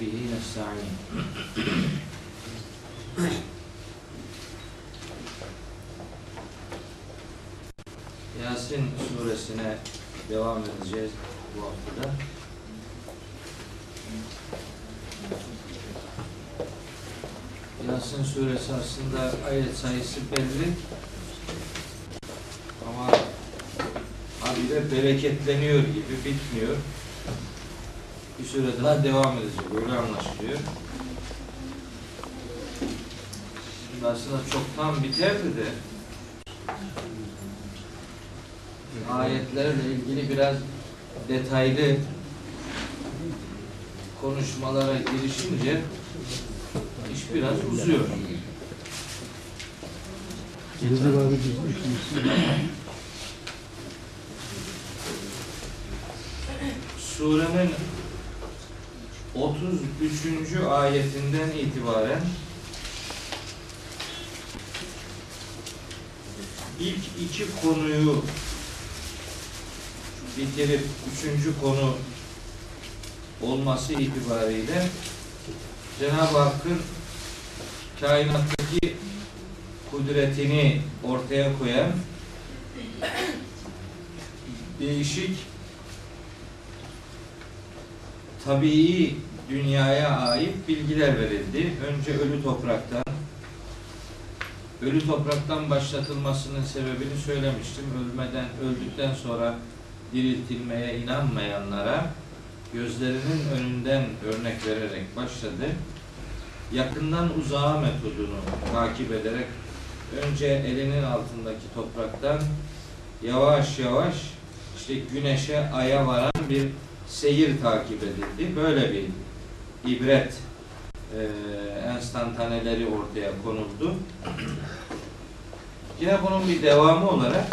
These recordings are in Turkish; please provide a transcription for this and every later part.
به نستعين Yasin suresine devam edeceğiz bu haftada. Yasin suresi aslında ayet sayısı belli ama habire bereketleniyor gibi bitmiyor. Süre daha devam edecek. Öyle anlaşılıyor. Şimdi aslında çoktan biterdi de ayetlerle ilgili biraz detaylı konuşmalara girişince iş biraz uzuyor. Surenin 33. ayetinden itibaren ilk iki konuyu bitirip üçüncü konu olması itibariyle Cenab-ı Hakk'ın kainattaki kudretini ortaya koyan değişik tabii dünyaya ait bilgiler verildi. Önce ölü topraktan ölü topraktan başlatılmasının sebebini söylemiştim. Ölmeden öldükten sonra diriltilmeye inanmayanlara gözlerinin önünden örnek vererek başladı. Yakından uzağa metodunu takip ederek önce elinin altındaki topraktan yavaş yavaş işte güneşe, aya varan bir seyir takip edildi. Böyle bir ibret e, enstantaneleri ortaya konuldu. Yine bunun bir devamı olarak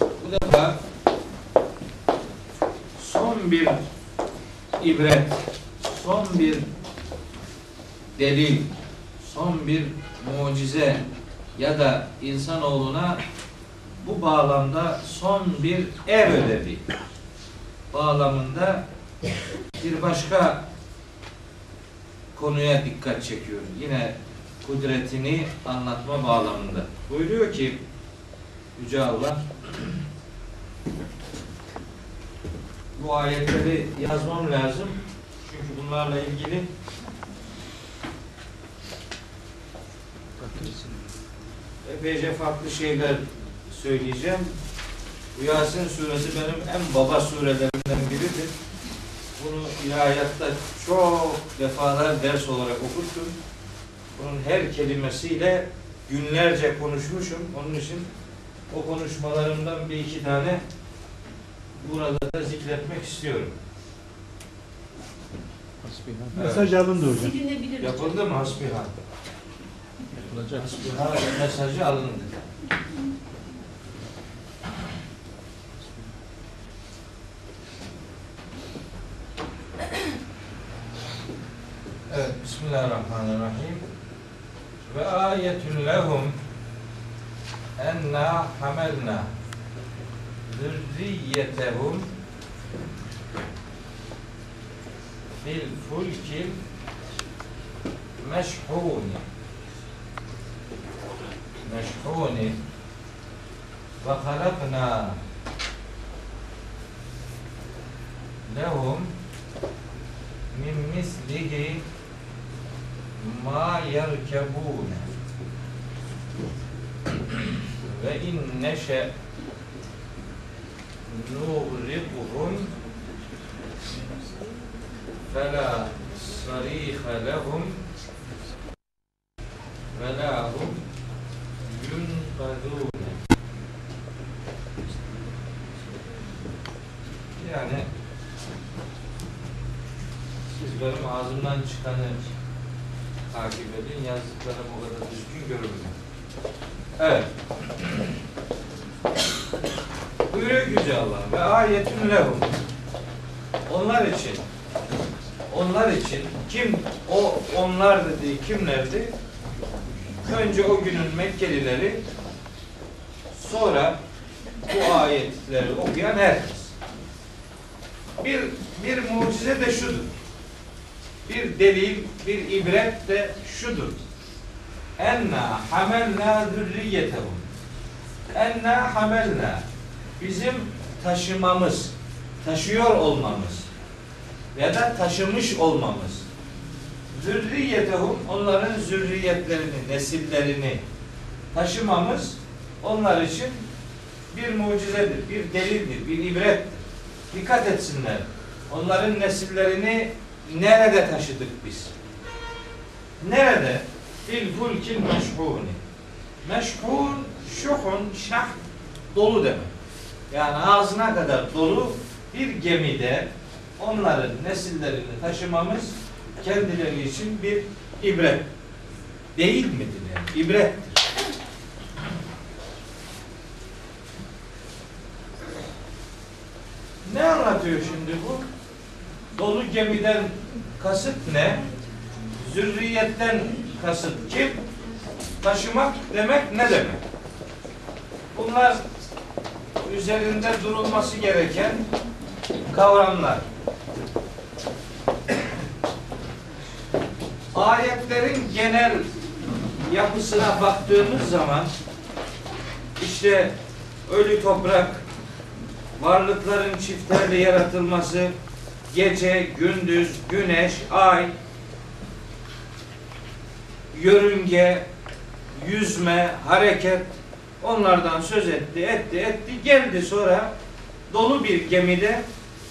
bu defa son bir ibret, son bir delil, son bir mucize ya da insanoğluna bu bağlamda son bir ev ödevi bağlamında bir başka konuya dikkat çekiyor. Yine kudretini anlatma bağlamında. Buyuruyor ki Yüce Allah bu ayetleri yazmam lazım. Çünkü bunlarla ilgili epeyce farklı şeyler söyleyeceğim. Bu Yasin suresi benim en baba surelerimden biridir. Bunu ilahiyatta çok defalar ders olarak okuttum. Bunun her kelimesiyle günlerce konuşmuşum. Onun için o konuşmalarımdan bir iki tane burada da zikretmek istiyorum. Mesaj alındı hocam. Yapıldı mı hasbihal? Yapılacak. Hasbihal mesajı alındı. Evet, Bismillahirrahmanirrahim. Ve ayetun lehum enna hamelna zürriyetehum fil fulkil meşhuni meşhuni ve halakna lehum min mislihi ma yerkebune ve in neşe nuğribuhum fela sariha lehum ve la hum yunqadune yani siz benim ağzımdan çıkanı takip edin. Yazdıklarım o kadar düzgün görünmüyor. Evet. Buyuruyor Yüce Allah. Ve ayetün lehum. Onlar için onlar için kim o onlar dediği kimlerdi? Önce o günün Mekkelileri sonra bu ayetleri okuyan herkes. bir bir mucize de şudur. Bir delil, bir ibret de şudur. Enna hamelna zürriyetehum. Enna hamelna. Bizim taşımamız, taşıyor olmamız ya da taşımış olmamız. Zürriyetehum onların zürriyetlerini, nesillerini taşımamız onlar için bir mucizedir, bir delildir, bir ibrettir. Dikkat etsinler. Onların nesillerini nerede taşıdık biz? Nerede? Fil fulkil meşhuni. Meşhun, şuhun, şah dolu demek. Yani ağzına kadar dolu bir gemide onların nesillerini taşımamız kendileri için bir ibret. Değil midir yani? İbrettir. Ne anlatıyor şimdi bu? Dolu gemiden kasıt ne? Zürriyetten kasıt kim? Taşımak demek ne demek? Bunlar üzerinde durulması gereken kavramlar. Ayetlerin genel yapısına baktığımız zaman işte ölü toprak, varlıkların çiftlerle yaratılması, gece, gündüz, güneş, ay, yörünge, yüzme, hareket onlardan söz etti, etti, etti. Geldi sonra dolu bir gemide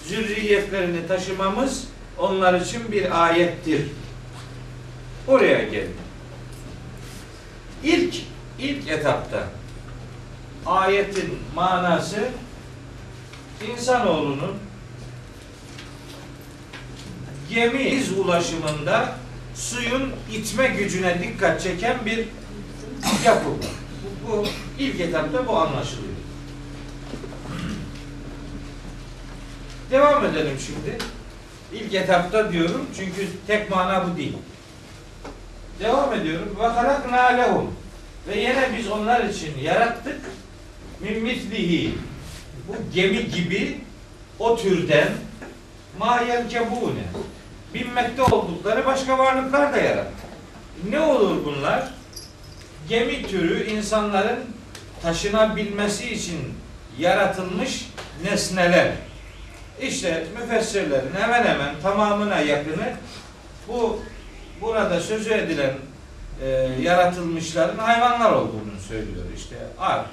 zürriyetlerini taşımamız onlar için bir ayettir. Oraya geldi. İlk ilk etapta ayetin manası insanoğlunun gemi iz ulaşımında suyun itme gücüne dikkat çeken bir yapı. Bu, bu ilk etapta bu anlaşılıyor. Devam edelim şimdi. İlk etapta diyorum çünkü tek mana bu değil. Devam ediyorum. Ve halakna lehum. Ve yine biz onlar için yarattık. Min mislihi. Bu gemi gibi o türden ma yelkebune. Binmekte oldukları başka varlıklar da yarattık. Ne olur bunlar? Gemi türü insanların taşınabilmesi için yaratılmış nesneler. İşte müfessirlerin hemen hemen tamamına yakını bu burada sözü edilen e, yaratılmışların hayvanlar olduğunu söylüyor. İşte at,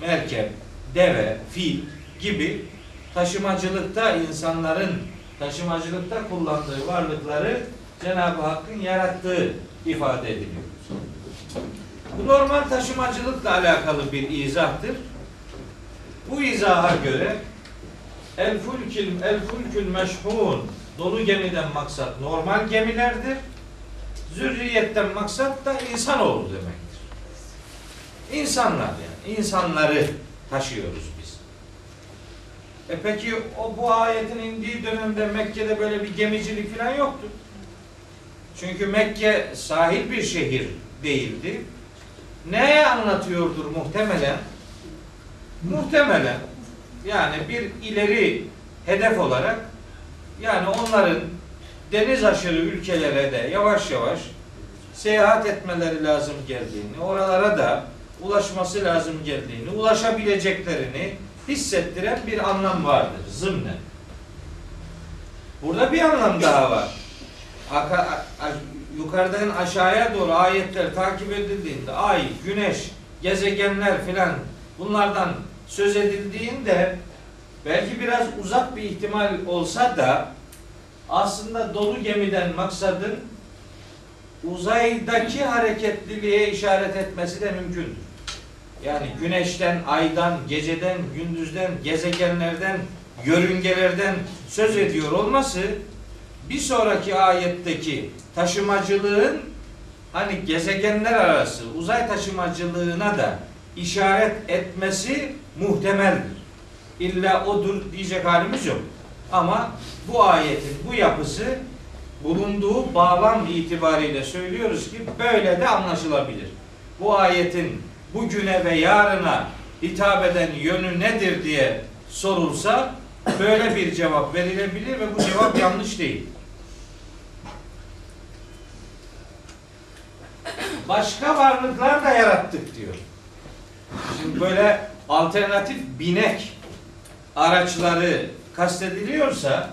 merkep, deve, fil gibi taşımacılıkta insanların taşımacılıkta kullandığı varlıkları Cenab-ı Hakk'ın yarattığı ifade ediliyor. Bu normal taşımacılıkla alakalı bir izahtır. Bu izaha göre el fulkül el fulkül meşhun dolu gemiden maksat normal gemilerdir. Zürriyetten maksat da insanoğlu demektir. İnsanlar yani. insanları taşıyoruz. E peki o bu ayetin indiği dönemde Mekke'de böyle bir gemicilik falan yoktu. Çünkü Mekke sahil bir şehir değildi. Neye anlatıyordur muhtemelen? Muhtemelen yani bir ileri hedef olarak yani onların deniz aşırı ülkelere de yavaş yavaş seyahat etmeleri lazım geldiğini, oralara da ulaşması lazım geldiğini, ulaşabileceklerini hissettiren bir anlam vardır zımnen. Burada bir anlam daha var. Yukarıdan aşağıya doğru ayetler takip edildiğinde ay, güneş, gezegenler filan bunlardan söz edildiğinde belki biraz uzak bir ihtimal olsa da aslında dolu gemiden maksadın uzaydaki hareketliliğe işaret etmesi de mümkündür. Yani güneşten, aydan, geceden, gündüzden, gezegenlerden, yörüngelerden söz ediyor olması bir sonraki ayetteki taşımacılığın hani gezegenler arası uzay taşımacılığına da işaret etmesi muhtemeldir. İlla odur diyecek halimiz yok. Ama bu ayetin bu yapısı bulunduğu bağlam itibariyle söylüyoruz ki böyle de anlaşılabilir. Bu ayetin bugüne ve yarına hitap eden yönü nedir diye sorulsa böyle bir cevap verilebilir ve bu cevap yanlış değil. Başka varlıklar da yarattık diyor. Şimdi böyle alternatif binek araçları kastediliyorsa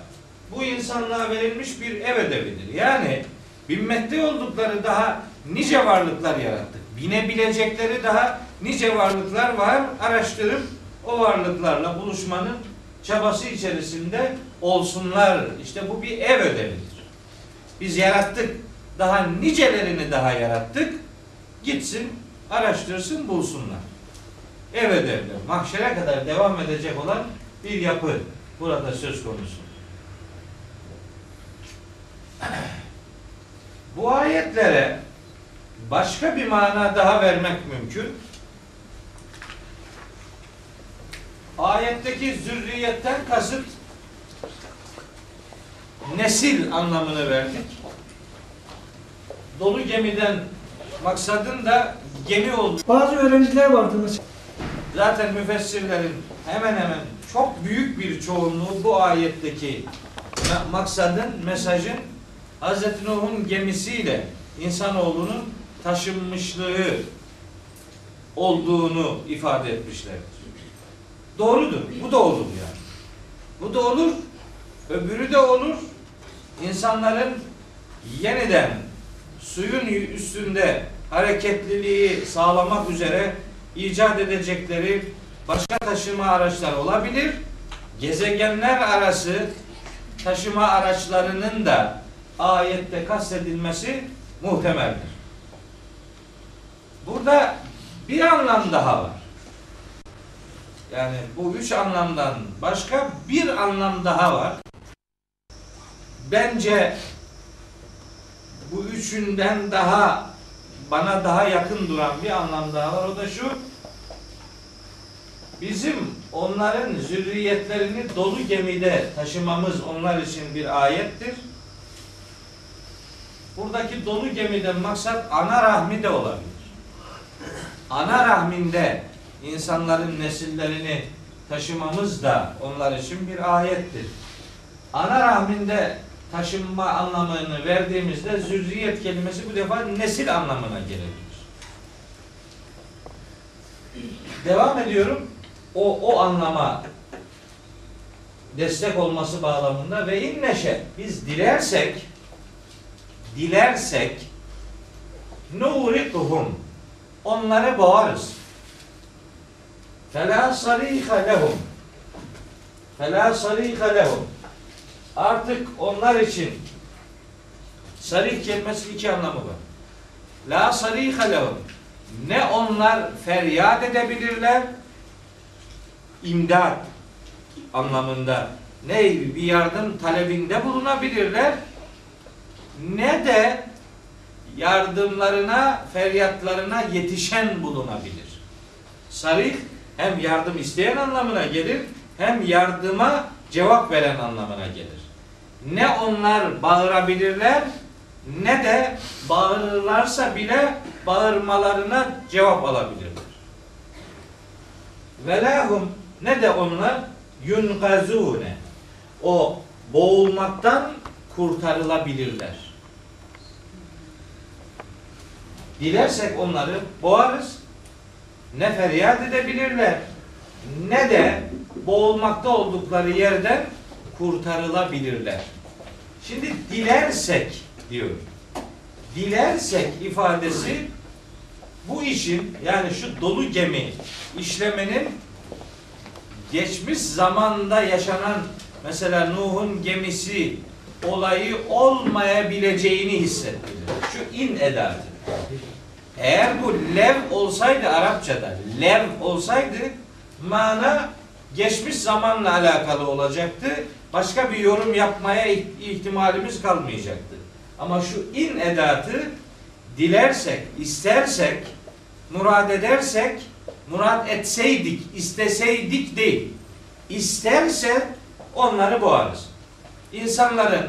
bu insanlığa verilmiş bir ev ödevidir. Yani binmekte oldukları daha nice varlıklar yarattık. Binebilecekleri daha nice varlıklar var. Araştırıp o varlıklarla buluşmanın çabası içerisinde olsunlar. İşte bu bir ev ödevidir. Biz yarattık. Daha nicelerini daha yarattık. Gitsin, araştırsın, bulsunlar. Ev ödevleri. Mahşere kadar devam edecek olan bir yapı burada söz konusu. Bu ayetlere başka bir mana daha vermek mümkün. Ayetteki zürriyetten kasıt nesil anlamını verdik. Dolu gemiden maksadın da gemi olduğu. Bazı öğrenciler vardı mesela. Zaten müfessirlerin hemen hemen çok büyük bir çoğunluğu bu ayetteki ma- maksadın, mesajın Hz. Nuh'un gemisiyle insanoğlunun taşınmışlığı olduğunu ifade etmişlerdir. Doğrudur. Bu da olur yani. Bu da olur. Öbürü de olur. İnsanların yeniden suyun üstünde hareketliliği sağlamak üzere icat edecekleri başka taşıma araçları olabilir. Gezegenler arası taşıma araçlarının da ayette kastedilmesi muhtemeldir. Burada bir anlam daha var. Yani bu üç anlamdan başka bir anlam daha var. Bence bu üçünden daha bana daha yakın duran bir anlam daha var. O da şu. Bizim onların zürriyetlerini dolu gemide taşımamız onlar için bir ayettir. Buradaki dolu gemiden maksat ana rahmi de olabilir. Ana rahminde insanların nesillerini taşımamız da onlar için bir ayettir. Ana rahminde taşınma anlamını verdiğimizde zürriyet kelimesi bu defa nesil anlamına gelebilir. Devam ediyorum. O, o anlama destek olması bağlamında ve inneşe biz dilersek dilersek nurikuhum onları boğarız. Fela sarika lehum Fela sarika lehum Artık onlar için sarih kelimesi iki anlamı var. La sarika lehum ne onlar feryat edebilirler imdat anlamında ne bir yardım talebinde bulunabilirler ne de yardımlarına, feryatlarına yetişen bulunabilir. Sarih hem yardım isteyen anlamına gelir hem yardıma cevap veren anlamına gelir. Ne onlar bağırabilirler ne de bağırırlarsa bile bağırmalarına cevap alabilirler. Velahum ne de onlar yunkazune o boğulmaktan kurtarılabilirler. Dilersek onları boğarız. Ne feryat edebilirler ne de boğulmakta oldukları yerden kurtarılabilirler. Şimdi dilersek diyor. Dilersek ifadesi bu işin yani şu dolu gemi işlemenin geçmiş zamanda yaşanan mesela Nuh'un gemisi olayı olmayabileceğini hissettirir. Şu in edatı. Eğer bu lev olsaydı Arapçada, lev olsaydı mana geçmiş zamanla alakalı olacaktı. Başka bir yorum yapmaya ihtimalimiz kalmayacaktı. Ama şu in edatı dilersek, istersek, murad edersek, murad etseydik, isteseydik değil. İsterse onları boğarız. İnsanların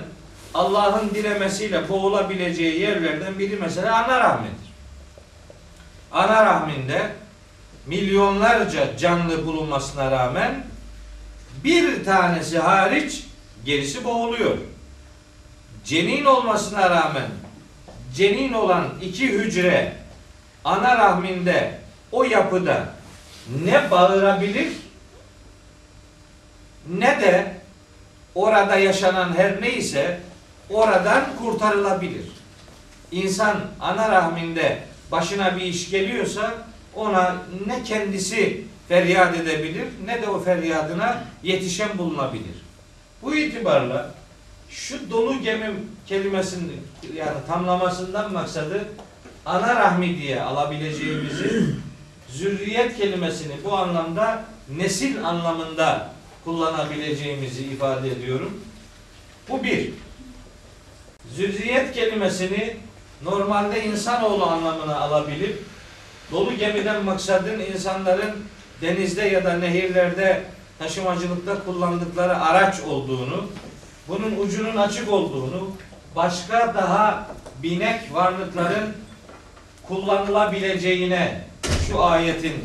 Allah'ın dilemesiyle boğulabileceği yerlerden biri mesela ana rahmidir. Ana rahminde milyonlarca canlı bulunmasına rağmen Bir tanesi hariç gerisi boğuluyor. Cenin olmasına rağmen cenin olan iki hücre ana rahminde o yapıda ne bağırabilir ne de orada yaşanan her neyse oradan kurtarılabilir. İnsan ana rahminde başına bir iş geliyorsa ona ne kendisi feryat edebilir ne de o feryadına yetişen bulunabilir. Bu itibarla şu dolu gemi kelimesinin yani tamlamasından maksadı ana rahmi diye alabileceğimizi zürriyet kelimesini bu anlamda nesil anlamında kullanabileceğimizi ifade ediyorum. Bu bir. Zürriyet kelimesini normalde insanoğlu anlamına alabilip dolu gemiden maksadın insanların denizde ya da nehirlerde taşımacılıkta kullandıkları araç olduğunu, bunun ucunun açık olduğunu, başka daha binek varlıkların kullanılabileceğine şu ayetin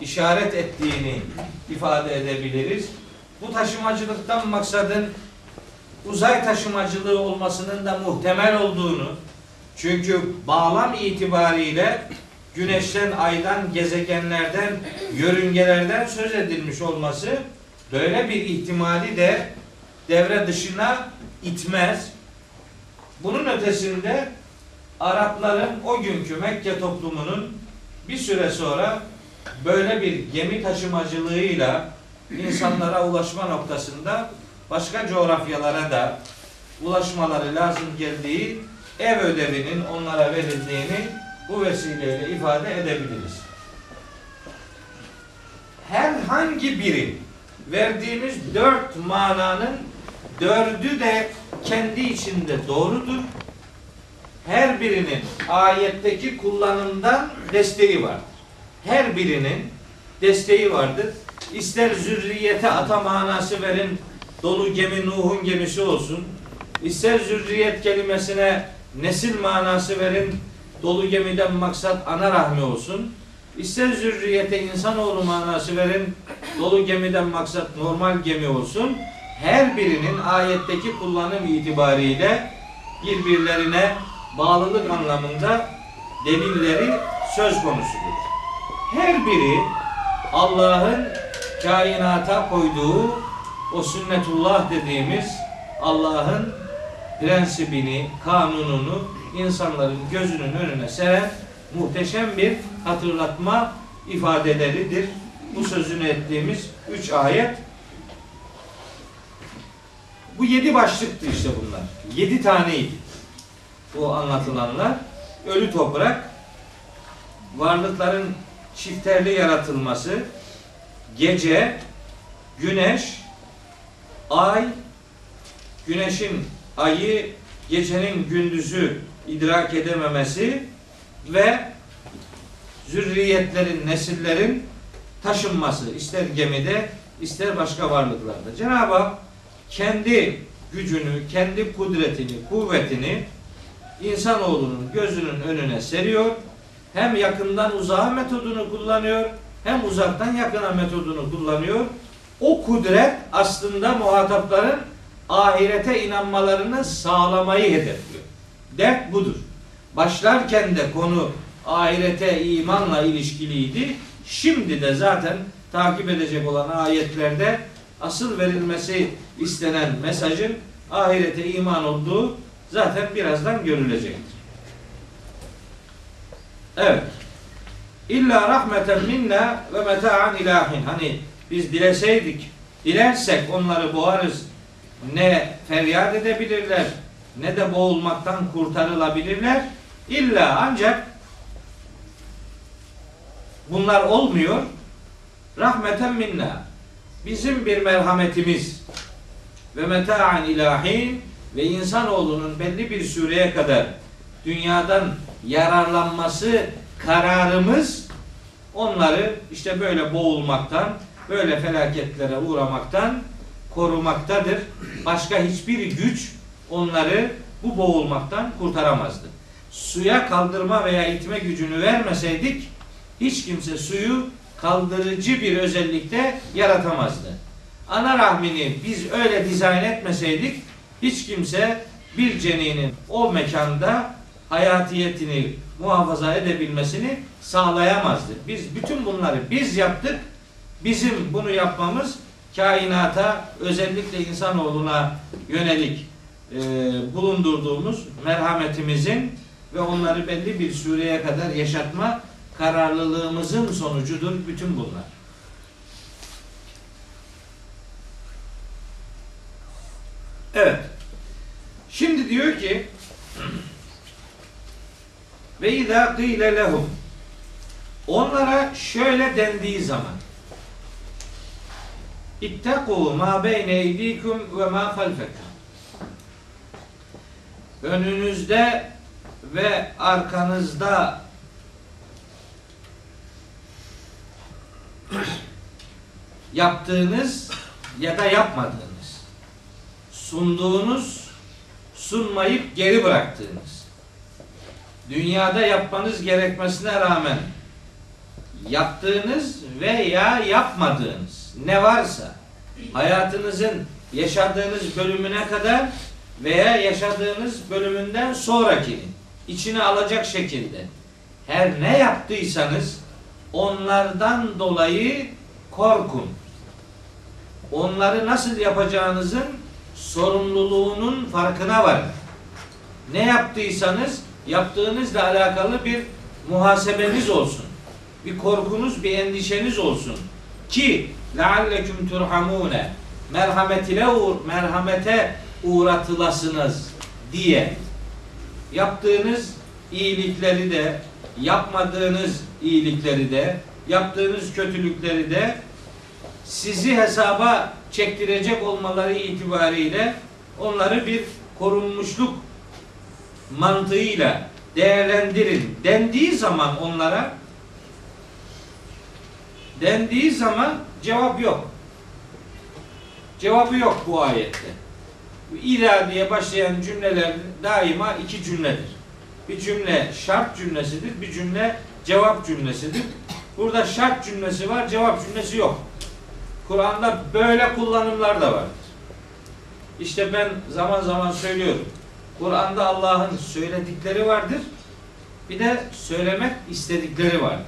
işaret ettiğini ifade edebiliriz. Bu taşımacılıktan maksadın uzay taşımacılığı olmasının da muhtemel olduğunu, çünkü bağlam itibariyle güneşten, aydan, gezegenlerden, yörüngelerden söz edilmiş olması böyle bir ihtimali de devre dışına itmez. Bunun ötesinde Arapların o günkü Mekke toplumunun bir süre sonra böyle bir gemi taşımacılığıyla insanlara ulaşma noktasında başka coğrafyalara da ulaşmaları lazım geldiği ev ödevinin onlara verildiğini bu vesileyle ifade edebiliriz. Herhangi biri verdiğimiz dört mananın dördü de kendi içinde doğrudur. Her birinin ayetteki kullanımdan desteği vardır. Her birinin desteği vardır. İster zürriyete ata manası verin, dolu gemi Nuh'un gemisi olsun. İster zürriyet kelimesine nesil manası verin, dolu gemiden maksat ana rahmi olsun. İster zürriyete insanoğlu manası verin, dolu gemiden maksat normal gemi olsun. Her birinin ayetteki kullanım itibariyle birbirlerine bağlılık anlamında delilleri söz konusudur. Her biri Allah'ın kainata koyduğu o sünnetullah dediğimiz Allah'ın prensibini, kanununu insanların gözünün önüne seren muhteşem bir hatırlatma ifadeleridir. Bu sözünü ettiğimiz üç ayet. Bu yedi başlıktı işte bunlar. Yedi taneydi. Bu anlatılanlar. Ölü toprak, varlıkların çifterli yaratılması, gece, güneş, ay, güneşin ayı, gecenin gündüzü idrak edememesi ve zürriyetlerin, nesillerin taşınması ister gemide ister başka varlıklarda. Cenab-ı Hak kendi gücünü, kendi kudretini, kuvvetini insanoğlunun gözünün önüne seriyor. Hem yakından uzağa metodunu kullanıyor, hem uzaktan yakına metodunu kullanıyor. O kudret aslında muhatapların ahirete inanmalarını sağlamayı hedefliyor. Dert budur. Başlarken de konu ahirete imanla ilişkiliydi. Şimdi de zaten takip edecek olan ayetlerde asıl verilmesi istenen mesajın ahirete iman olduğu zaten birazdan görülecektir. Evet. İlla rahmeten minna ve meta'an ilahin. Hani biz dileseydik, dilersek onları boğarız. Ne feryat edebilirler, ne de boğulmaktan kurtarılabilirler. İlla ancak bunlar olmuyor. Rahmeten minna. Bizim bir merhametimiz ve meta'an ilahin ve insanoğlunun belli bir süreye kadar dünyadan yararlanması kararımız onları işte böyle boğulmaktan, böyle felaketlere uğramaktan korumaktadır. Başka hiçbir güç onları bu boğulmaktan kurtaramazdı. Suya kaldırma veya itme gücünü vermeseydik hiç kimse suyu kaldırıcı bir özellikte yaratamazdı. ana rahmini biz öyle dizayn etmeseydik hiç kimse bir ceninin o mekanda hayatiyetini muhafaza edebilmesini sağlayamazdı. Biz bütün bunları biz yaptık. Bizim bunu yapmamız kainata özellikle insanoğluna yönelik e, bulundurduğumuz merhametimizin ve onları belli bir süreye kadar yaşatma kararlılığımızın sonucudur bütün bunlar. Evet. Şimdi diyor ki ve izâ kîle lehum onlara şöyle dendiği zaman İttekû mâ beyne eydîküm ve mâ halfekum önünüzde ve arkanızda yaptığınız ya da yapmadığınız sunduğunuz sunmayıp geri bıraktığınız dünyada yapmanız gerekmesine rağmen yaptığınız veya yapmadığınız ne varsa hayatınızın yaşadığınız bölümüne kadar veya yaşadığınız bölümünden sonrakini içine alacak şekilde her ne yaptıysanız onlardan dolayı korkun. Onları nasıl yapacağınızın sorumluluğunun farkına varın. Ne yaptıysanız yaptığınızla alakalı bir muhasebeniz olsun. Bir korkunuz, bir endişeniz olsun. Ki lealleküm turhamune merhametine uğr merhamete uğratılasınız diye. Yaptığınız iyilikleri de yapmadığınız iyilikleri de yaptığınız kötülükleri de sizi hesaba çektirecek olmaları itibariyle onları bir korunmuşluk mantığıyla değerlendirin dendiği zaman onlara dendiği zaman cevap yok. Cevabı yok bu ayette. İla diye başlayan cümleler daima iki cümledir. Bir cümle şart cümlesidir, bir cümle cevap cümlesidir. Burada şart cümlesi var, cevap cümlesi yok. Kur'an'da böyle kullanımlar da vardır. İşte ben zaman zaman söylüyorum. Kur'an'da Allah'ın söyledikleri vardır. Bir de söylemek istedikleri vardır.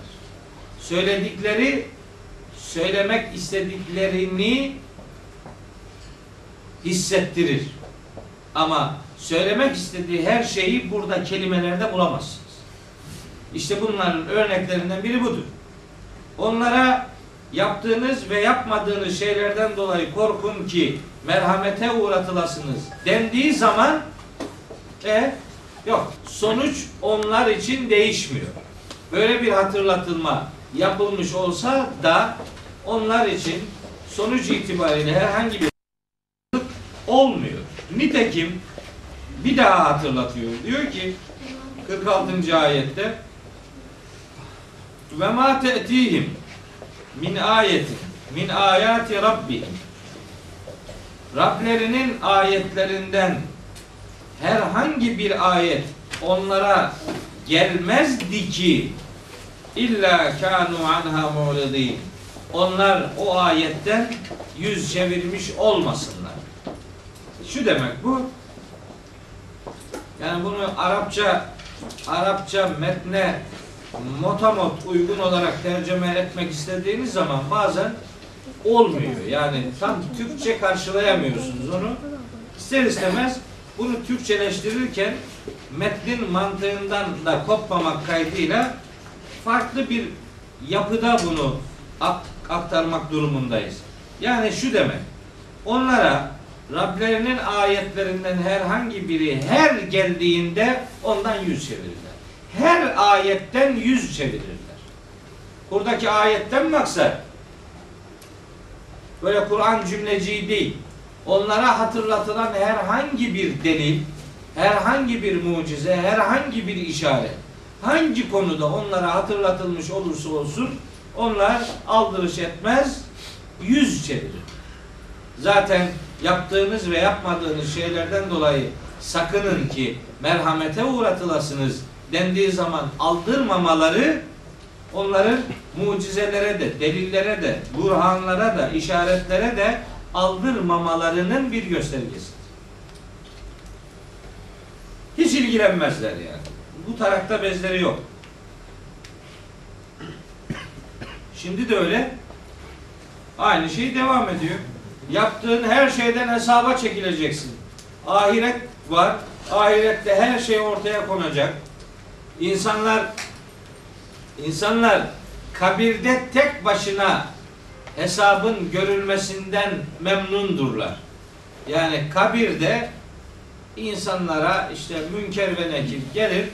Söyledikleri söylemek istediklerini hissettirir. Ama söylemek istediği her şeyi burada kelimelerde bulamazsınız. İşte bunların örneklerinden biri budur. Onlara yaptığınız ve yapmadığınız şeylerden dolayı korkun ki merhamete uğratılasınız dendiği zaman e yok. Sonuç onlar için değişmiyor. Böyle bir hatırlatılma yapılmış olsa da onlar için sonuç itibariyle herhangi bir olmuyor. Nitekim bir daha hatırlatıyor. Diyor ki 46. ayette ve ma te'tihim min ayetin min ayati rabbihim Rablerinin ayetlerinden herhangi bir ayet onlara gelmezdi ki illa kanu anha mu'ridin onlar o ayetten yüz çevirmiş olmasınlar. Şu demek bu. Yani bunu Arapça Arapça metne motamot uygun olarak tercüme etmek istediğiniz zaman bazen olmuyor. Yani tam Türkçe karşılayamıyorsunuz onu. İster istemez bunu Türkçeleştirirken metnin mantığından da kopmamak kaydıyla farklı bir yapıda bunu aktarmak durumundayız. Yani şu demek. Onlara Rablerinin ayetlerinden herhangi biri her geldiğinde ondan yüz çevirirler. Her ayetten yüz çevirirler. Buradaki ayetten maksat böyle Kur'an cümleciği değil. Onlara hatırlatılan herhangi bir delil, herhangi bir mucize, herhangi bir işaret, hangi konuda onlara hatırlatılmış olursa olsun onlar aldırış etmez, yüz çevirir. Zaten yaptığınız ve yapmadığınız şeylerden dolayı sakının ki merhamete uğratılasınız dendiği zaman aldırmamaları onların mucizelere de, delillere de, burhanlara da, işaretlere de aldırmamalarının bir göstergesidir. Hiç ilgilenmezler yani. Bu tarakta bezleri yok. Şimdi de öyle. Aynı şey devam ediyor. Yaptığın her şeyden hesaba çekileceksin. Ahiret var. Ahirette her şey ortaya konacak. İnsanlar insanlar kabirde tek başına hesabın görülmesinden memnundurlar. Yani kabirde insanlara işte münker ve nekir gelir,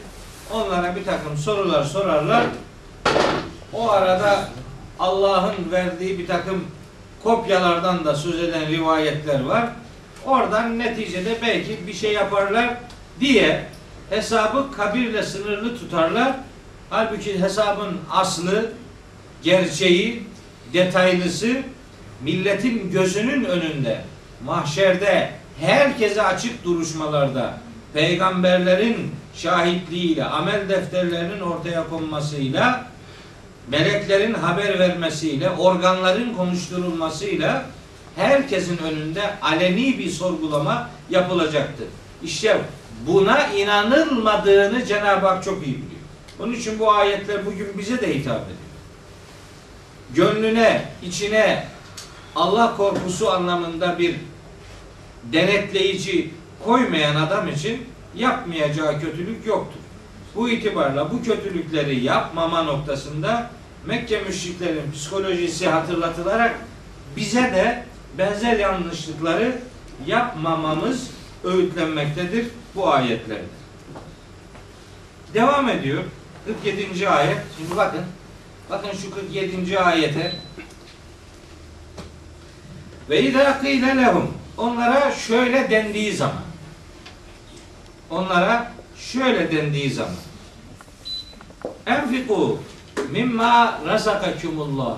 onlara bir takım sorular sorarlar. O arada Allah'ın verdiği bir takım kopyalardan da söz eden rivayetler var. Oradan neticede belki bir şey yaparlar diye hesabı kabirle sınırlı tutarlar. Halbuki hesabın aslı, gerçeği, detaylısı milletin gözünün önünde, mahşerde, herkese açık duruşmalarda, peygamberlerin şahitliğiyle, amel defterlerinin ortaya konmasıyla, meleklerin haber vermesiyle, organların konuşturulmasıyla herkesin önünde aleni bir sorgulama yapılacaktır. İşte buna inanılmadığını Cenab-ı Hak çok iyi biliyor. Onun için bu ayetler bugün bize de hitap ediyor. Gönlüne, içine Allah korkusu anlamında bir denetleyici koymayan adam için yapmayacağı kötülük yoktur. Bu itibarla bu kötülükleri yapmama noktasında Mekke müşriklerin psikolojisi hatırlatılarak bize de benzer yanlışlıkları yapmamamız öğütlenmektedir bu ayetlerde. Devam ediyor. 47. ayet. Şimdi bakın. Bakın şu 47. ayete. Ve izâ kîle lehum. Onlara şöyle dendiği zaman. Onlara şöyle dendiği zaman. Enfiku mimma razakakumullah.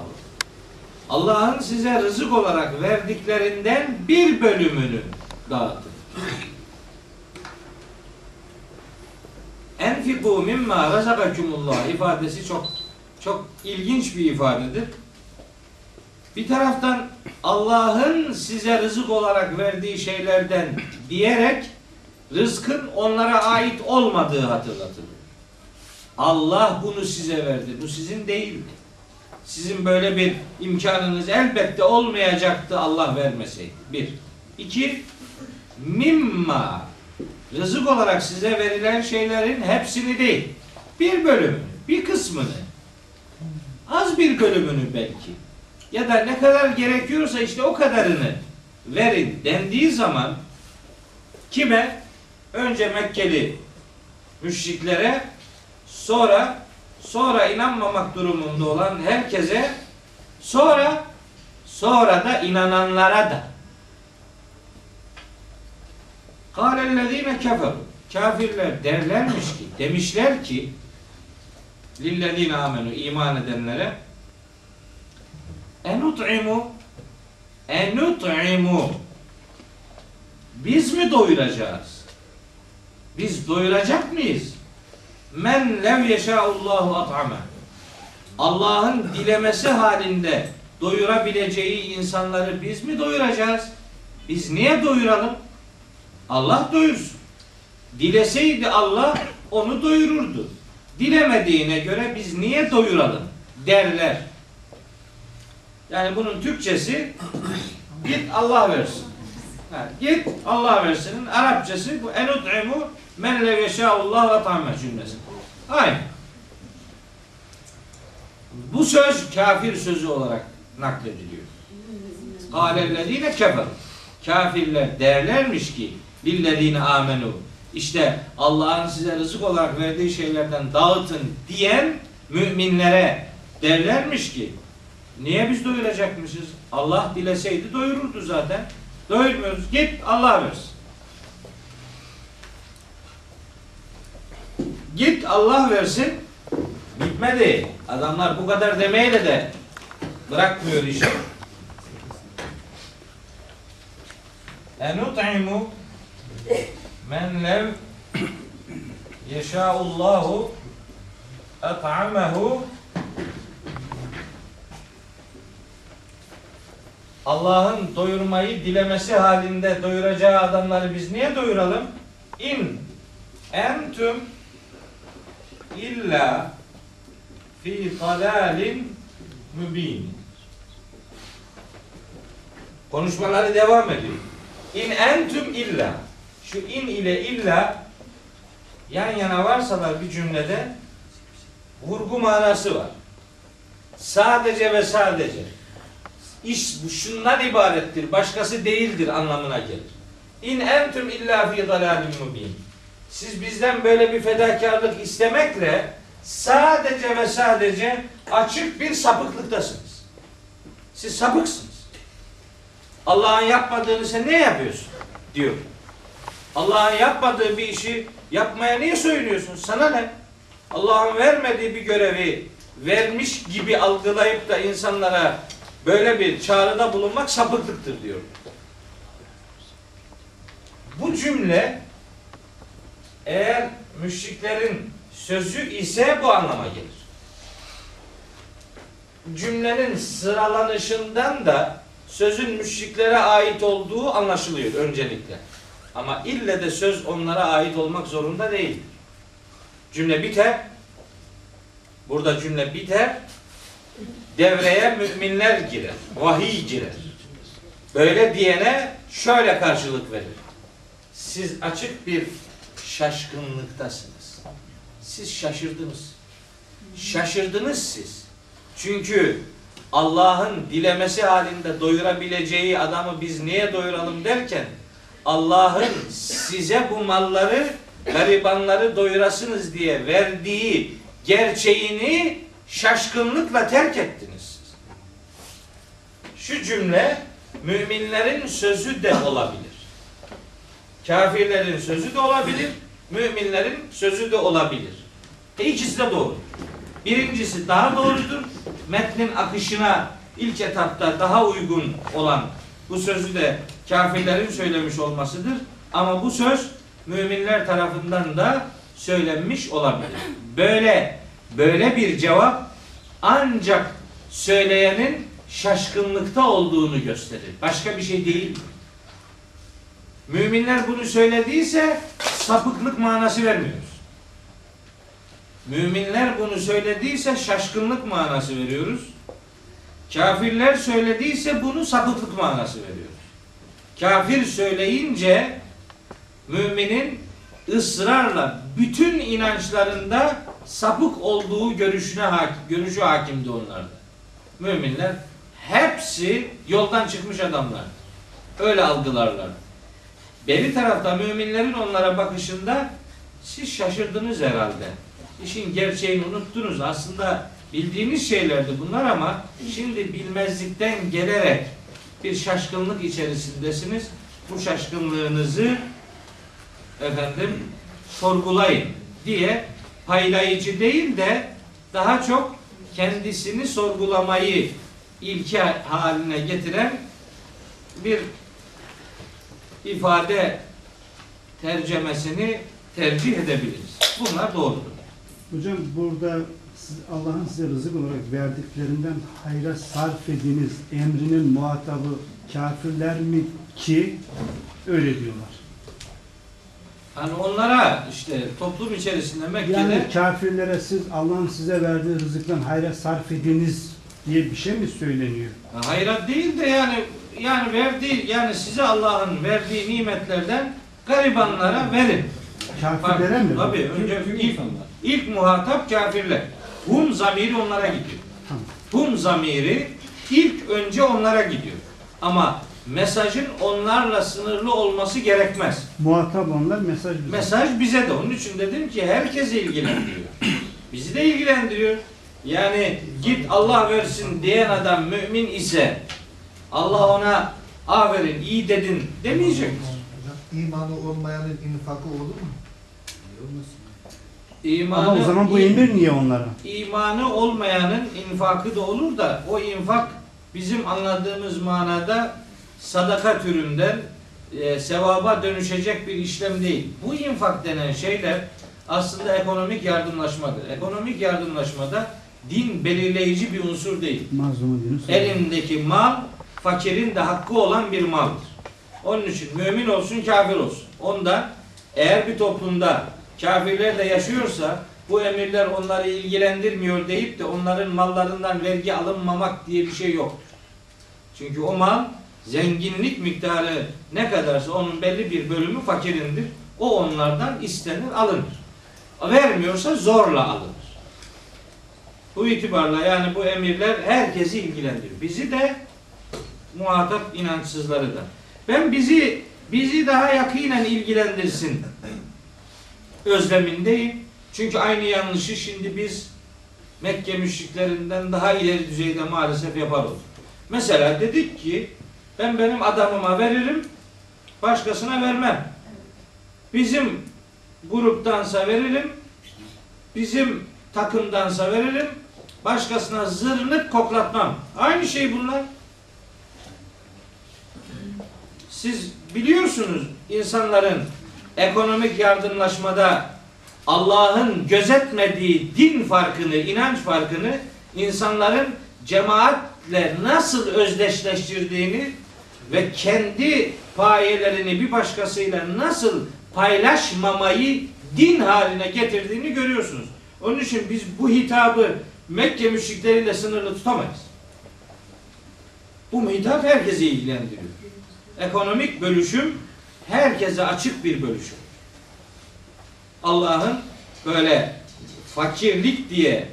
Allah'ın size rızık olarak verdiklerinden bir bölümünü dağıtın. Enfiku mimma razakakumullah ifadesi çok çok ilginç bir ifadedir. Bir taraftan Allah'ın size rızık olarak verdiği şeylerden diyerek rızkın onlara ait olmadığı hatırlatılır. Allah bunu size verdi. Bu sizin değildi. Sizin böyle bir imkanınız elbette olmayacaktı Allah vermeseydi. Bir. İki. Mimma. Rızık olarak size verilen şeylerin hepsini değil. Bir bölümünü, bir kısmını. Az bir bölümünü belki. Ya da ne kadar gerekiyorsa işte o kadarını verin dendiği zaman kime? Önce Mekkeli müşriklere sonra sonra inanmamak durumunda olan herkese sonra sonra da inananlara da Kâlellezîne keferu Kafirler derlermiş ki, demişler ki lillezîne amenu iman edenlere enut'imu enut'imu biz mi doyuracağız? Biz doyuracak mıyız? Men lev yeşâullahu at'ame Allah'ın dilemesi halinde doyurabileceği insanları biz mi doyuracağız? Biz niye doyuralım? Allah doyursun. Dileseydi Allah onu doyururdu. Dilemediğine göre biz niye doyuralım derler. Yani bunun Türkçesi git Allah versin. Ha, git Allah versin. Arapçası bu enut'imu men lev yeşâullah ve tamme cümlesi. Aynı. Bu söz kafir sözü olarak naklediliyor. Kâlellezîne kefer. Kafirler derlermiş ki lillezîne amenu. İşte Allah'ın size rızık olarak verdiği şeylerden dağıtın diyen müminlere derlermiş ki niye biz doyuracakmışız? Allah dileseydi doyururdu zaten. Doyurmuyoruz. Git Allah versin. Git Allah versin. Bitmedi. Adamlar bu kadar demeyle de bırakmıyor işi. Enut'imu men lev yeşâullahu et'amehu Allah'ın doyurmayı dilemesi halinde doyuracağı adamları biz niye doyuralım? İn entüm illa fi dalalin mübin. Konuşmaları devam ediyor. İn entüm illa. Şu in ile illa yan yana varsalar bir cümlede vurgu manası var. Sadece ve sadece. İş şundan ibarettir, başkası değildir anlamına gelir. İn entüm illa fi dalalin mubin. Siz bizden böyle bir fedakarlık istemekle sadece ve sadece açık bir sapıklıktasınız. Siz sapıksınız. Allah'ın yapmadığını sen ne yapıyorsun? diyor. Allah'ın yapmadığı bir işi yapmaya niye söylüyorsun? Sana ne? Allah'ın vermediği bir görevi vermiş gibi algılayıp da insanlara böyle bir çağrıda bulunmak sapıklıktır diyor. Bu cümle eğer müşriklerin sözü ise bu anlama gelir. Cümlenin sıralanışından da sözün müşriklere ait olduğu anlaşılıyor öncelikle. Ama ille de söz onlara ait olmak zorunda değil. Cümle biter. Burada cümle biter. Devreye müminler girer. Vahiy girer. Böyle diyene şöyle karşılık verir. Siz açık bir şaşkınlıktasınız. Siz şaşırdınız. Şaşırdınız siz. Çünkü Allah'ın dilemesi halinde doyurabileceği adamı biz niye doyuralım derken Allah'ın size bu malları garibanları doyurasınız diye verdiği gerçeğini şaşkınlıkla terk ettiniz. Şu cümle müminlerin sözü de olabilir. Kafirlerin sözü de olabilir, müminlerin sözü de olabilir. E ikisi de doğru. Birincisi daha doğrudur. Metnin akışına ilk etapta daha uygun olan bu sözü de kafirlerin söylemiş olmasıdır. Ama bu söz müminler tarafından da söylenmiş olabilir. Böyle böyle bir cevap ancak söyleyenin şaşkınlıkta olduğunu gösterir. Başka bir şey değil. Müminler bunu söylediyse sapıklık manası vermiyoruz. Müminler bunu söylediyse şaşkınlık manası veriyoruz. Kafirler söylediyse bunu sapıklık manası veriyoruz. Kafir söyleyince müminin ısrarla bütün inançlarında sapık olduğu görüşüne görüşü hakimdi onlarda. Müminler hepsi yoldan çıkmış adamlar. Öyle algılarlar. Beri tarafta müminlerin onlara bakışında siz şaşırdınız herhalde. İşin gerçeğini unuttunuz. Aslında bildiğiniz şeylerdi bunlar ama şimdi bilmezlikten gelerek bir şaşkınlık içerisindesiniz. Bu şaşkınlığınızı efendim sorgulayın diye paylayıcı değil de daha çok kendisini sorgulamayı ilke haline getiren bir ifade tercemesini tercih edebiliriz. Bunlar doğrudur. Hocam burada Allah'ın size rızık olarak verdiklerinden hayra sarf ediniz emrinin muhatabı kafirler mi ki öyle diyorlar. Hani onlara işte toplum içerisinde Mekke'de Yani kafirlere siz Allah'ın size verdiği rızıktan hayra sarf ediniz diye bir şey mi söyleniyor? hayrat değil de yani yani verdiği yani size Allah'ın verdiği nimetlerden garibanlara verin. Kafirlere mi? Tabii önce ilk, ilk muhatap kafirler. Hum zamiri onlara gidiyor. Tamam. Hum zamiri ilk önce onlara gidiyor. Ama mesajın onlarla sınırlı olması gerekmez. Muhatap onlar mesaj bize. Mesaj bize de. Onun için dedim ki herkese ilgilendiriyor. Bizi de ilgilendiriyor. Yani git Allah versin diyen adam mümin ise Allah ona aferin iyi dedin demeyecek. İmanı olmayanın infakı olur mu? İmanı, Ama o zaman bu emir niye onlara? imanı olmayanın infakı da olur da o infak bizim anladığımız manada sadaka türünden e, sevaba dönüşecek bir işlem değil. Bu infak denen şeyler aslında ekonomik yardımlaşmadır. Ekonomik yardımlaşmada din belirleyici bir unsur değil. Elindeki mal fakirin de hakkı olan bir maldır. Onun için mümin olsun kafir olsun. Ondan eğer bir toplumda kafirler de yaşıyorsa bu emirler onları ilgilendirmiyor deyip de onların mallarından vergi alınmamak diye bir şey yoktur. Çünkü o mal zenginlik miktarı ne kadarsa onun belli bir bölümü fakirindir. O onlardan istenir, alınır. Vermiyorsa zorla alınır. Bu itibarla yani bu emirler herkesi ilgilendiriyor. Bizi de muhatap inançsızları da. Ben bizi bizi daha yakinen ilgilendirsin özlemindeyim. Çünkü aynı yanlışı şimdi biz Mekke müşriklerinden daha ileri düzeyde maalesef yapar olduk. Mesela dedik ki ben benim adamıma veririm, başkasına vermem. Bizim gruptansa veririm, bizim takımdansa veririm, başkasına zırnık koklatmam. Aynı şey bunlar. Siz biliyorsunuz insanların ekonomik yardımlaşmada Allah'ın gözetmediği din farkını, inanç farkını insanların cemaatle nasıl özdeşleştirdiğini ve kendi payelerini bir başkasıyla nasıl paylaşmamayı din haline getirdiğini görüyorsunuz. Onun için biz bu hitabı Mekke müşrikleriyle sınırlı tutamayız. Bu hitap herkesi ilgilendiriyor. Ekonomik bölüşüm herkese açık bir bölüşüm. Allah'ın böyle fakirlik diye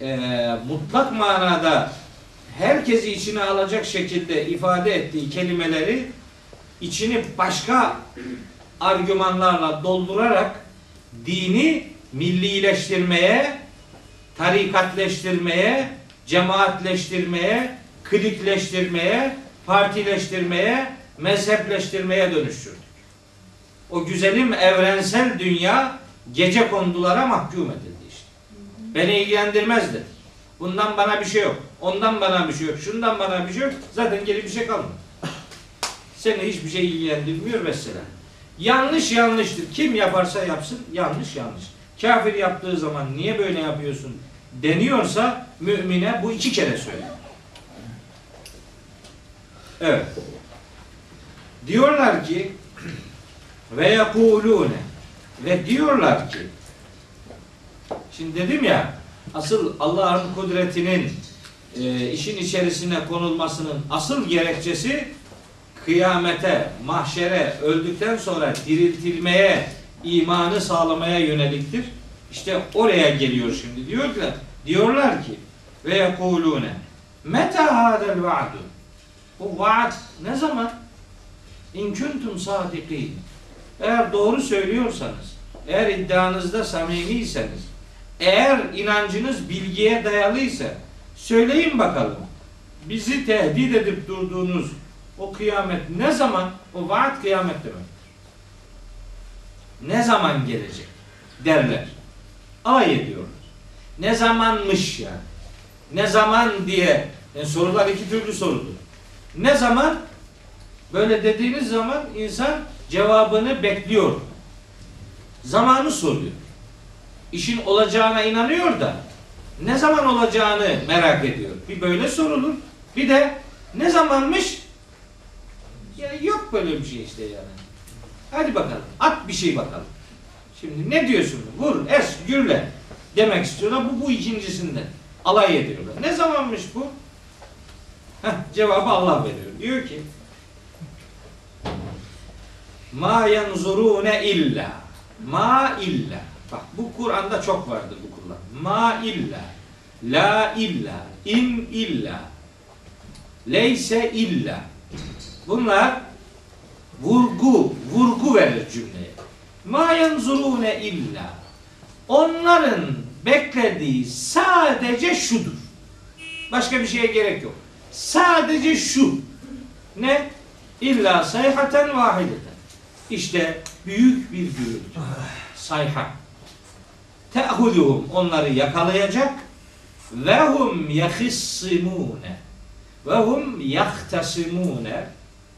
e, mutlak manada herkesi içine alacak şekilde ifade ettiği kelimeleri içini başka argümanlarla doldurarak dini millileştirmeye, tarikatleştirmeye, cemaatleştirmeye, klikleştirmeye, partileştirmeye, mezhepleştirmeye dönüştürdük. O güzelim evrensel dünya gece kondulara mahkum edildi işte. Beni ilgilendirmez dedi. Bundan bana bir şey yok. Ondan bana bir şey yok. Şundan bana bir şey yok. Zaten geri bir şey kalmadı. Seni hiçbir şey ilgilendirmiyor mesela. Yanlış yanlıştır. Kim yaparsa yapsın yanlış yanlış. Kafir yaptığı zaman niye böyle yapıyorsun deniyorsa mümine bu iki kere söylüyor. Evet. Diyorlar ki ve yekulune ve diyorlar ki şimdi dedim ya asıl Allah'ın kudretinin e, işin içerisine konulmasının asıl gerekçesi kıyamete, mahşere, öldükten sonra diriltilmeye, imanı sağlamaya yöneliktir. İşte oraya geliyor şimdi. Diyorlar, diyorlar ki ve yekulune meta hadel va'du bu vaat ne zaman? İn kuntum sadikin. Eğer doğru söylüyorsanız, eğer iddianızda samimiyseniz, eğer inancınız bilgiye dayalıysa söyleyin bakalım. Bizi tehdit edip durduğunuz o kıyamet ne zaman? O vaat kıyamet demektir. Ne zaman gelecek? Derler. Alay ediyorlar. Ne zamanmış yani? Ne zaman diye yani sorular iki türlü sorudur. Ne zaman? Böyle dediğiniz zaman insan cevabını bekliyor. Zamanı soruyor. İşin olacağına inanıyor da ne zaman olacağını merak ediyor. Bir böyle sorulur. Bir de ne zamanmış? Ya yok böyle bir şey işte yani. Hadi bakalım. At bir şey bakalım. Şimdi ne diyorsun? Vur, es, gürle demek istiyorlar. Bu bu ikincisinden. Alay ediyorlar. Ne zamanmış bu? Heh, cevabı Allah veriyor. Diyor ki Ma yanzurune illa Ma illa Bak bu Kur'an'da çok vardır bu kullan. Ma illa La illa in illa Leyse illa Bunlar vurgu, vurgu verir cümleye. Ma yanzurune illa Onların beklediği sadece şudur. Başka bir şeye gerek yok. Sadece şu. Ne? İlla sayhaten vahideten. İşte büyük bir gürültü. Sayha. Te'huduhum onları yakalayacak ve hum yahissimune ve hum yahtasimune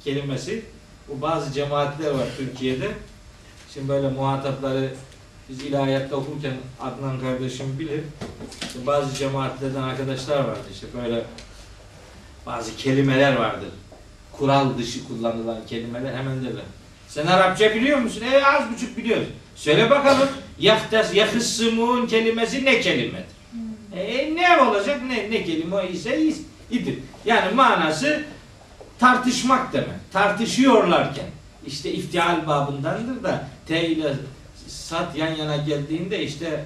kelimesi bu bazı cemaatler var Türkiye'de. Şimdi böyle muhatapları biz ilahiyatta okurken Adnan kardeşim bilir. Bazı cemaatlerden arkadaşlar vardı işte böyle bazı kelimeler vardır. Kural dışı kullanılan kelimeler hemen derler. Sen Arapça biliyor musun? E az buçuk biliyoruz. Söyle bakalım. Yahtas, yahıssımûn kelimesi ne kelimedir? E, ne olacak? Ne, ne kelime ise is- idir. Yani manası tartışmak demek. Tartışıyorlarken. işte iftial babındandır da T ile sat yan yana geldiğinde işte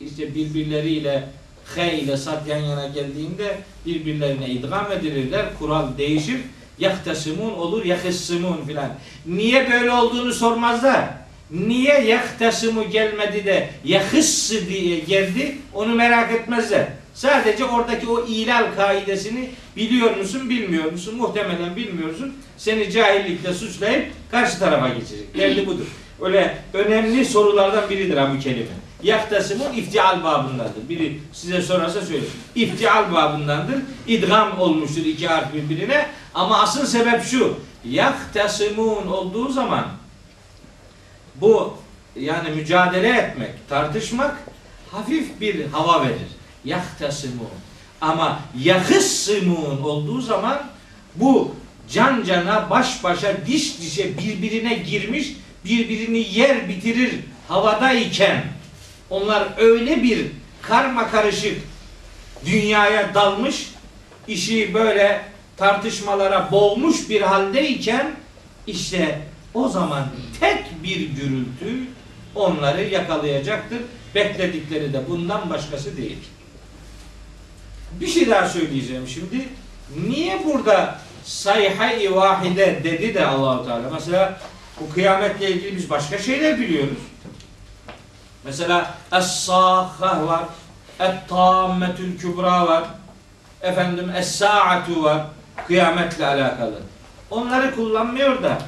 işte birbirleriyle H ile sat yan yana geldiğinde birbirlerine idgam edilirler. Kural değişir. Yahtasimun olur, yahıssımûn filan. Niye böyle olduğunu sormazlar. Niye yahtasimu gelmedi de yahıssı diye geldi onu merak etmezler. Sadece oradaki o ilal kaidesini biliyor musun bilmiyor musun? Muhtemelen bilmiyorsun. Seni cahillikle suçlayıp karşı tarafa geçecek. Derdi budur. Öyle önemli sorulardan biridir ha bu kelime. Yahtasimun iftial babındandır. Biri size sorarsa söyle. İftial babındandır. İdgam olmuştur iki harf birbirine. Ama asıl sebep şu. Yahtasimun olduğu zaman bu yani mücadele etmek, tartışmak hafif bir hava verir. Yahtasimun. Ama yahıssimun olduğu zaman bu can cana, baş başa, diş dişe birbirine girmiş, birbirini yer bitirir havadayken onlar öyle bir karma karışık dünyaya dalmış, işi böyle tartışmalara boğmuş bir haldeyken işte o zaman tek bir gürültü onları yakalayacaktır. Bekledikleri de bundan başkası değil. Bir şey daha söyleyeceğim şimdi. Niye burada sayha-i vahide dedi de Allahu Teala? Mesela bu kıyametle ilgili biz başka şeyler biliyoruz. Mesela Es-Sâhha var. Et-Tâmmetül Kübra var. Efendim Es-Sa'atu var. Kıyametle alakalı. Onları kullanmıyor da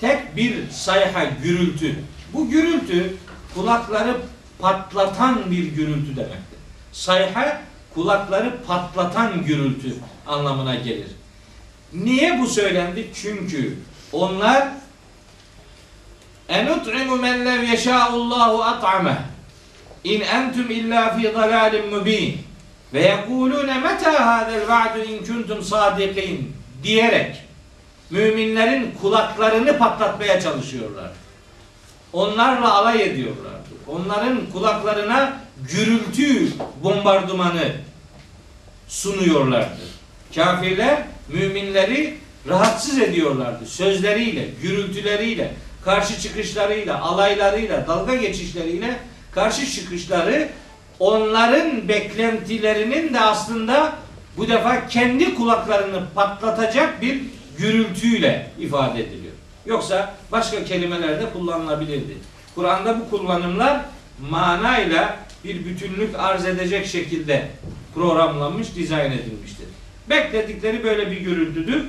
tek bir sayha gürültü. Bu gürültü kulakları patlatan bir gürültü demektir. Sayha kulakları patlatan gürültü anlamına gelir. Niye bu söylendi? Çünkü onlar enut'imu men lev yeşâullahu at'ameh in entum illa fi dalalin mubin ve yekulune meta hadel va'du in kuntum sadikin diyerek müminlerin kulaklarını patlatmaya çalışıyorlar. Onlarla alay ediyorlardı. Onların kulaklarına gürültü bombardımanı sunuyorlardı. Kafirler müminleri rahatsız ediyorlardı. Sözleriyle, gürültüleriyle, karşı çıkışlarıyla, alaylarıyla, dalga geçişleriyle karşı çıkışları onların beklentilerinin de aslında bu defa kendi kulaklarını patlatacak bir gürültüyle ifade ediliyor. Yoksa başka kelimelerde kullanılabilirdi. Kur'an'da bu kullanımlar manayla bir bütünlük arz edecek şekilde programlanmış, dizayn edilmiştir. Bekledikleri böyle bir gürültüdür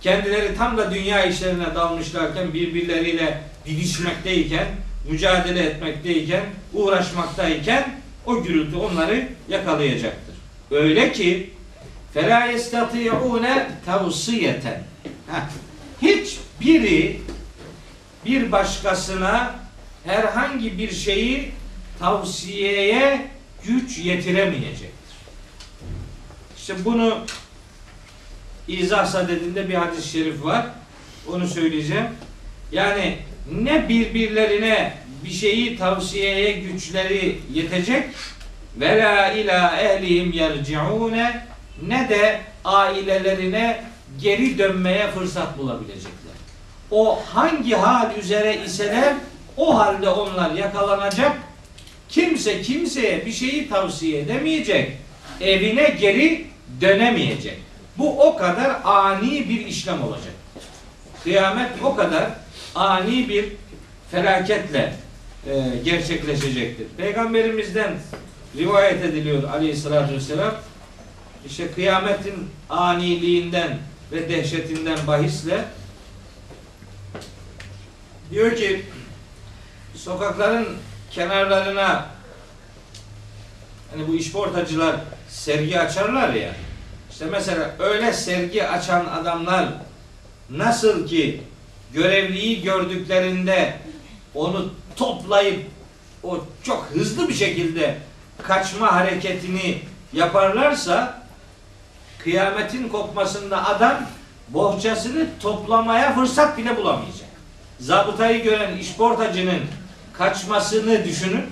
Kendileri tam da dünya işlerine dalmışlarken, birbirleriyle didişmekteyken, mücadele etmekteyken, uğraşmaktayken o gürültü onları yakalayacaktır. Öyle ki فَلَا يَسْتَطِيعُونَ تَوْصِيَةً Hiçbiri bir başkasına herhangi bir şeyi tavsiyeye güç yetiremeyecektir. İşte bunu izah sadedinde bir hadis-i şerif var. Onu söyleyeceğim. Yani ne birbirlerine bir şeyi tavsiyeye güçleri yetecek ve la ila ehlihim yerciune ne de ailelerine geri dönmeye fırsat bulabilecekler. O hangi hal üzere iseler o halde onlar yakalanacak. Kimse kimseye bir şeyi tavsiye edemeyecek. Evine geri dönemeyecek. Bu o kadar ani bir işlem olacak. Kıyamet o kadar ani bir felaketle e, gerçekleşecektir. Peygamberimizden rivayet ediliyor aleyhissalatü vesselam. İşte kıyametin aniliğinden ve dehşetinden bahisle diyor ki sokakların kenarlarına hani bu işportacılar sergi açarlar ya işte mesela öyle sergi açan adamlar nasıl ki görevliyi gördüklerinde onu toplayıp o çok hızlı bir şekilde kaçma hareketini yaparlarsa kıyametin kopmasında adam bohçasını toplamaya fırsat bile bulamayacak. Zabıtayı gören işportacının kaçmasını düşünün.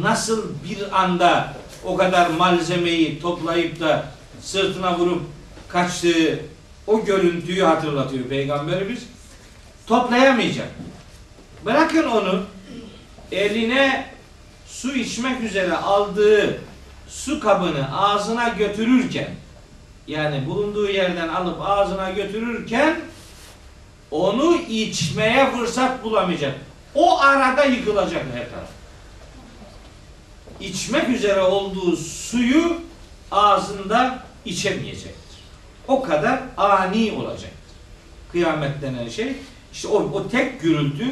Nasıl bir anda o kadar malzemeyi toplayıp da sırtına vurup kaçtığı o görüntüyü hatırlatıyor Peygamberimiz. Toplayamayacak. Bırakın onu eline su içmek üzere aldığı su kabını ağzına götürürken yani bulunduğu yerden alıp ağzına götürürken onu içmeye fırsat bulamayacak. O arada yıkılacak her taraf. İçmek üzere olduğu suyu ağzında içemeyecektir. O kadar ani olacaktır. Kıyamet denen şey işte o, o tek gürültü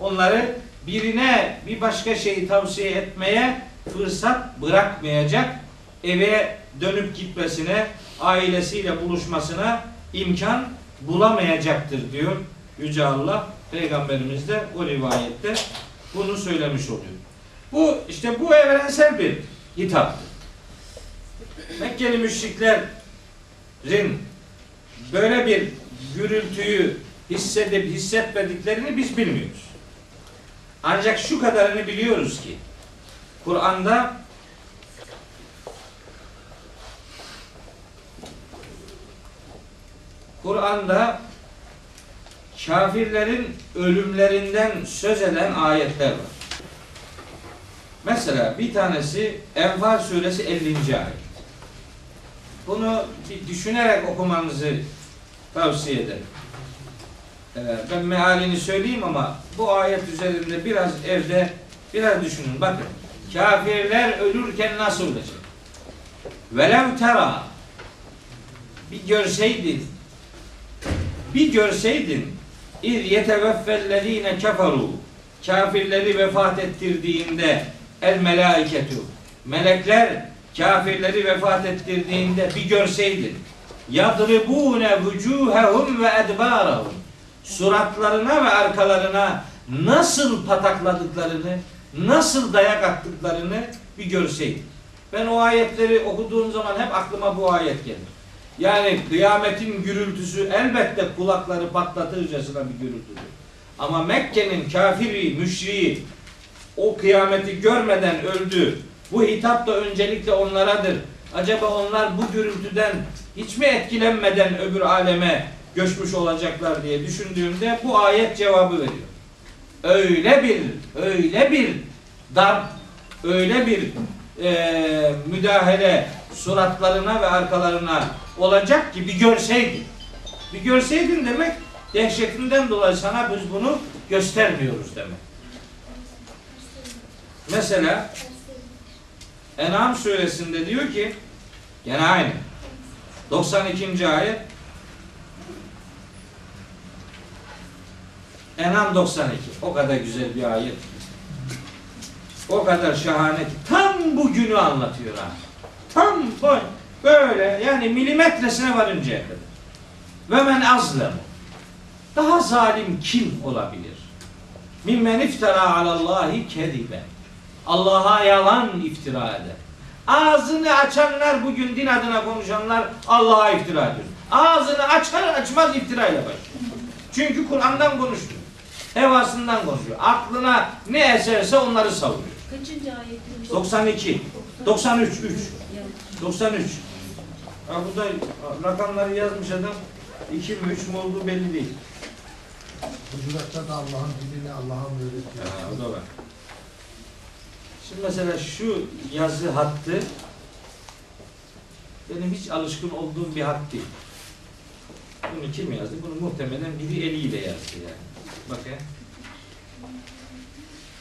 onları birine bir başka şeyi tavsiye etmeye fırsat bırakmayacak. Eve dönüp gitmesine, ailesiyle buluşmasına imkan bulamayacaktır diyor Yüce Allah. Peygamberimiz de o rivayette bunu söylemiş oluyor. Bu işte bu evrensel bir hitaptır. Mekkeli müşriklerin böyle bir gürültüyü hissedip hissetmediklerini biz bilmiyoruz. Ancak şu kadarını biliyoruz ki Kur'an'da Kur'an'da kafirlerin ölümlerinden söz eden ayetler var. Mesela bir tanesi Enfal suresi 50. ayet. Bunu bir düşünerek okumanızı tavsiye ederim. Ee, ben mealini söyleyeyim ama bu ayet üzerinde biraz evde biraz düşünün. Bakın. Kafirler ölürken nasıl ölecek? Velev tera bir görseydin bir görseydin İz yeteveffellezine keferu kafirleri vefat ettirdiğinde el melaiketu melekler kafirleri vefat ettirdiğinde bir görseydin yadribune vucuhehum ve edbarahum suratlarına ve arkalarına nasıl patakladıklarını nasıl dayak attıklarını bir görseydin. Ben o ayetleri okuduğum zaman hep aklıma bu ayet gelir. Yani kıyametin gürültüsü elbette kulakları patlatırcasına bir gürültüdür. Ama Mekke'nin kafiri, müşriği o kıyameti görmeden öldü. Bu hitap da öncelikle onlaradır. Acaba onlar bu gürültüden hiç mi etkilenmeden öbür aleme göçmüş olacaklar diye düşündüğümde bu ayet cevabı veriyor. Öyle bir, öyle bir darp, öyle bir e, müdahale suratlarına ve arkalarına olacak ki bir görseydin. Bir görseydin demek dehşetinden dolayı sana biz bunu göstermiyoruz demek. Mesela En'am suresinde diyor ki gene aynı 92. ayet En'am 92 o kadar güzel bir ayet o kadar şahane ki tam bu günü anlatıyor ha. Tam böyle yani milimetresine varıncaya kadar. Ve men azlemu. Daha zalim kim olabilir? Mimmen iftara alallahi kedibe. Allah'a yalan iftira eder. Ağzını açanlar bugün din adına konuşanlar Allah'a iftira ediyor. Ağzını açar açmaz iftirayla başlıyor. Çünkü Kur'an'dan konuşuyor. Hevasından konuşuyor. Aklına ne eserse onları savuruyor. Kaçıncı ayetin? 92, 93, 3. Yani 93. Ha burada rakamları yazmış adam. 2 mi 3 mü olduğu belli değil. Hucurat'ta da Allah'ın dilini Allah'ın öğretiyor. Ha, o da var. Şimdi mesela şu yazı hattı benim hiç alışkın olduğum bir hat değil. Bunu kim yazdı? Bunu muhtemelen biri eliyle yazdı yani. Bakın.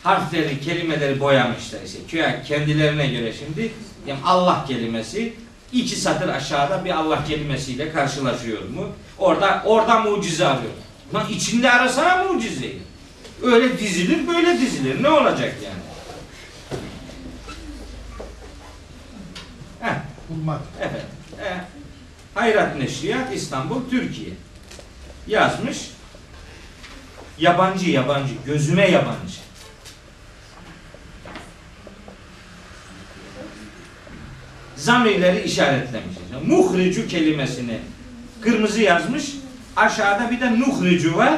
Harfleri, kelimeleri boyamışlar işte. Köya kendilerine göre şimdi yani Allah kelimesi iki satır aşağıda bir Allah kelimesiyle karşılaşıyor mu? Orada orada mucize arıyor. Lan içinde arasana mucizeyi. Öyle dizilir, böyle dizilir. Ne olacak yani? Heh, Bulmak. evet. E, Hayrat Neşriyat İstanbul, Türkiye. Yazmış. Yabancı, yabancı. Gözüme yabancı. zamirleri işaretlemiş. Muhricu kelimesini kırmızı yazmış. Aşağıda bir de nuhricu var.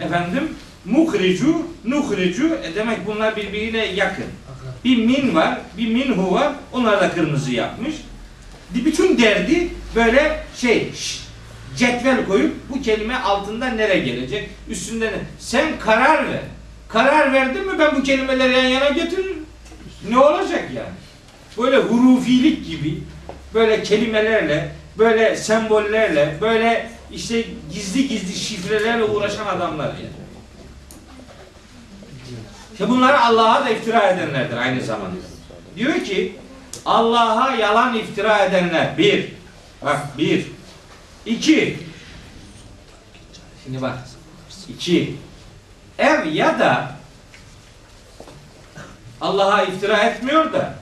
Efendim muhricu, nuhricu e demek bunlar birbiriyle yakın. Bir min var, bir minhu var. Onlar da kırmızı yapmış. Bütün derdi böyle şey cetvel koyup bu kelime altında nereye gelecek? Üstünde ne? Sen karar ver. Karar verdin mi ben bu kelimeleri yan yana getiririm. Ne olacak yani? Böyle hurufilik gibi böyle kelimelerle, böyle sembollerle, böyle işte gizli gizli şifrelerle uğraşan adamlar yani. İşte bunları Allah'a da iftira edenlerdir aynı zamanda. Diyor ki Allah'a yalan iftira edenler bir. Bak bir. iki. Şimdi bak. iki. Ev ya da Allah'a iftira etmiyor da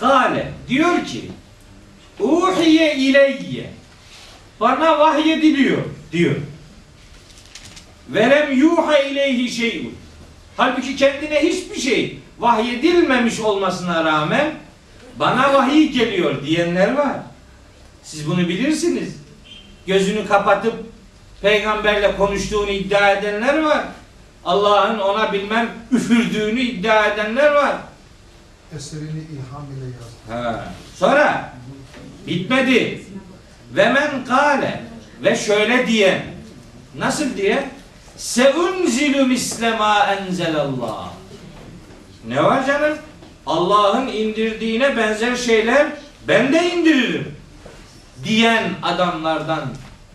Gale diyor ki Uhiye ileyye bana vahyediliyor diyor. Velem yuha ileyhi şeyun. Halbuki kendine hiçbir şey vahyedilmemiş olmasına rağmen bana vahiy geliyor diyenler var. Siz bunu bilirsiniz. Gözünü kapatıp peygamberle konuştuğunu iddia edenler var. Allah'ın ona bilmem üfürdüğünü iddia edenler var. Eserini ilham ile yazdı. Ha. Sonra bitmedi. Ve men kâle ve şöyle diyen nasıl diye seunzilu mislema enzelallah ne var canım? Allah'ın indirdiğine benzer şeyler ben de indiririm diyen adamlardan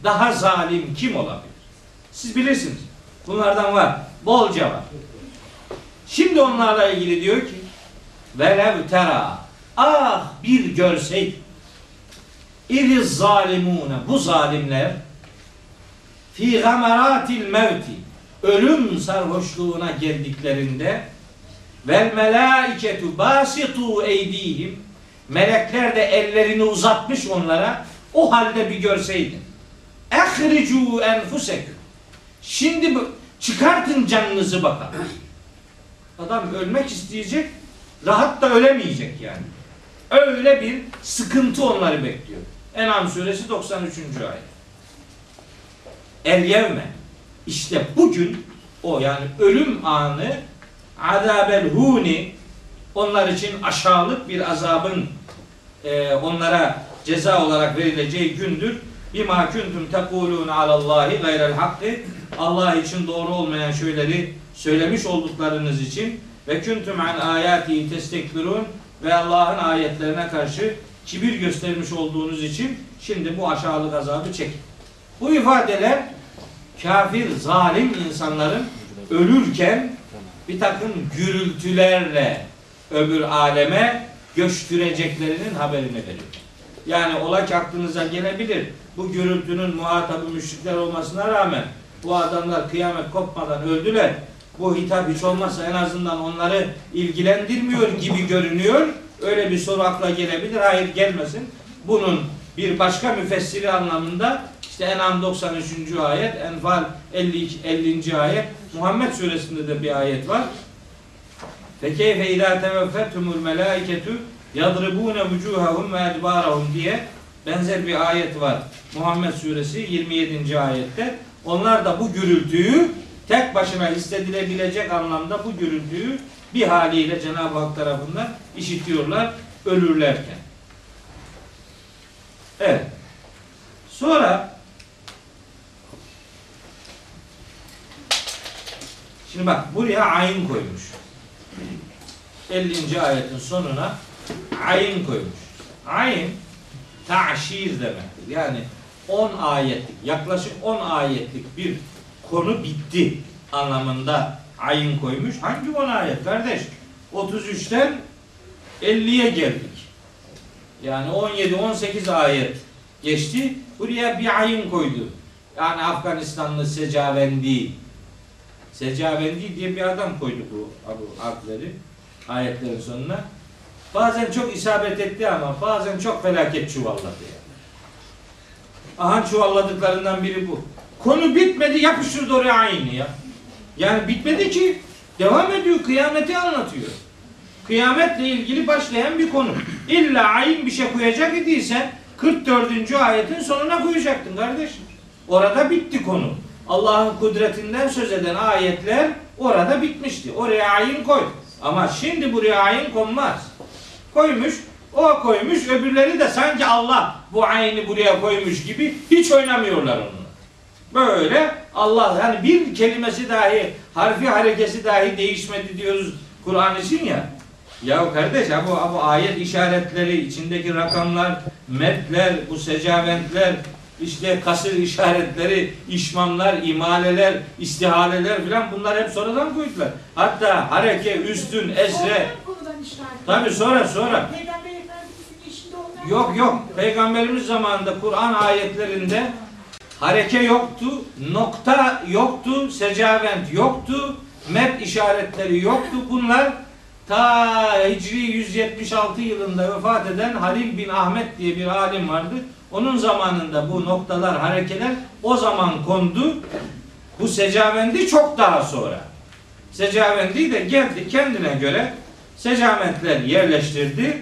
daha zalim kim olabilir? Siz bilirsiniz. Bunlardan var. Bolca var. Şimdi onlarla ilgili diyor ki velev tera ah bir görseydik İriz zalimune bu zalimler fi gamaratil mevti ölüm sarhoşluğuna geldiklerinde vel melaiketu basitu eydihim. Melekler de ellerini uzatmış onlara. O halde bir görseydin. Ehricu enfuseküm. Şimdi bu, çıkartın canınızı bakalım. Adam ölmek isteyecek rahat da ölemeyecek yani. Öyle bir sıkıntı onları bekliyor. En'am suresi 93. ayet. El yevme. İşte bugün o yani ölüm anı azabel huni onlar için aşağılık bir azabın e, onlara ceza olarak verileceği gündür. Bima kuntum tekulun alallahi gayrel hakkı Allah için doğru olmayan şeyleri söylemiş olduklarınız için ve kuntum an ayati testekbirun ve Allah'ın ayetlerine karşı kibir göstermiş olduğunuz için şimdi bu aşağılık azabı çekin. Bu ifadeler kafir, zalim insanların ölürken bir takım gürültülerle öbür aleme göçtüreceklerinin haberini veriyor. Yani ola ki aklınıza gelebilir. Bu gürültünün muhatabı müşrikler olmasına rağmen bu adamlar kıyamet kopmadan öldüler. Bu hitap hiç olmazsa en azından onları ilgilendirmiyor gibi görünüyor. Öyle bir soru akla gelebilir. Hayır gelmesin. Bunun bir başka müfessiri anlamında işte En'am 93. ayet, Enfal 52, 50. ayet, Muhammed suresinde de bir ayet var. Fe keyfe idâ teveffetumul melâiketu yadribûne vücûhahum ve edbârahum diye benzer bir ayet var. Muhammed suresi 27. ayette. Onlar da bu gürültüyü tek başına hissedilebilecek anlamda bu gürültüyü bir haliyle Cenab-ı Hak tarafından işitiyorlar ölürlerken. Evet. Sonra Şimdi bak buraya ayin koymuş. 50. ayetin sonuna ayin koymuş. Ayin ta'şir demektir. Yani 10 ayetlik, yaklaşık 10 ayetlik bir konu bitti anlamında ayin koymuş. Hangi 10 ayet kardeş? 33'ten 50'ye geldik. Yani 17-18 ayet geçti. Buraya bir ayin koydu. Yani Afganistanlı Secavendi Secavendi diye bir adam koydu bu Abu harfleri ayetlerin sonuna. Bazen çok isabet etti ama bazen çok felaket çuvalladı yani. Aha çuvalladıklarından biri bu. Konu bitmedi yapıştırdı oraya aynı ya. Yani bitmedi ki devam ediyor kıyameti anlatıyor. Kıyametle ilgili başlayan bir konu. İlla ayin bir şey koyacak idiysen 44. ayetin sonuna koyacaktın kardeşim. Orada bitti konu. Allah'ın kudretinden söz eden ayetler orada bitmişti. Oraya ayin koy. Ama şimdi buraya ayin konmaz. Koymuş, o koymuş, öbürleri de sanki Allah bu ayini buraya koymuş gibi hiç oynamıyorlar onunla. Böyle Allah hani bir kelimesi dahi, harfi harekesi dahi değişmedi diyoruz Kur'an için ya. Ya kardeş ha bu, bu ayet işaretleri, içindeki rakamlar, metler, bu secaventler, işte kasır işaretleri, işmamlar, imaleler, istihaleler filan bunlar hep sonradan koydular. Hatta hareke, üstün, esre, tabi sonra sonra Yok yok. Peygamberimiz zamanında Kur'an ayetlerinde hareke yoktu, nokta yoktu, secavent yoktu, met işaretleri yoktu. Bunlar ta Hicri 176 yılında vefat eden Halil bin Ahmet diye bir alim vardı. Onun zamanında bu noktalar, harekeler o zaman kondu. Bu secavendi çok daha sonra. Secavendi de geldi kendine göre secamentler yerleştirdi.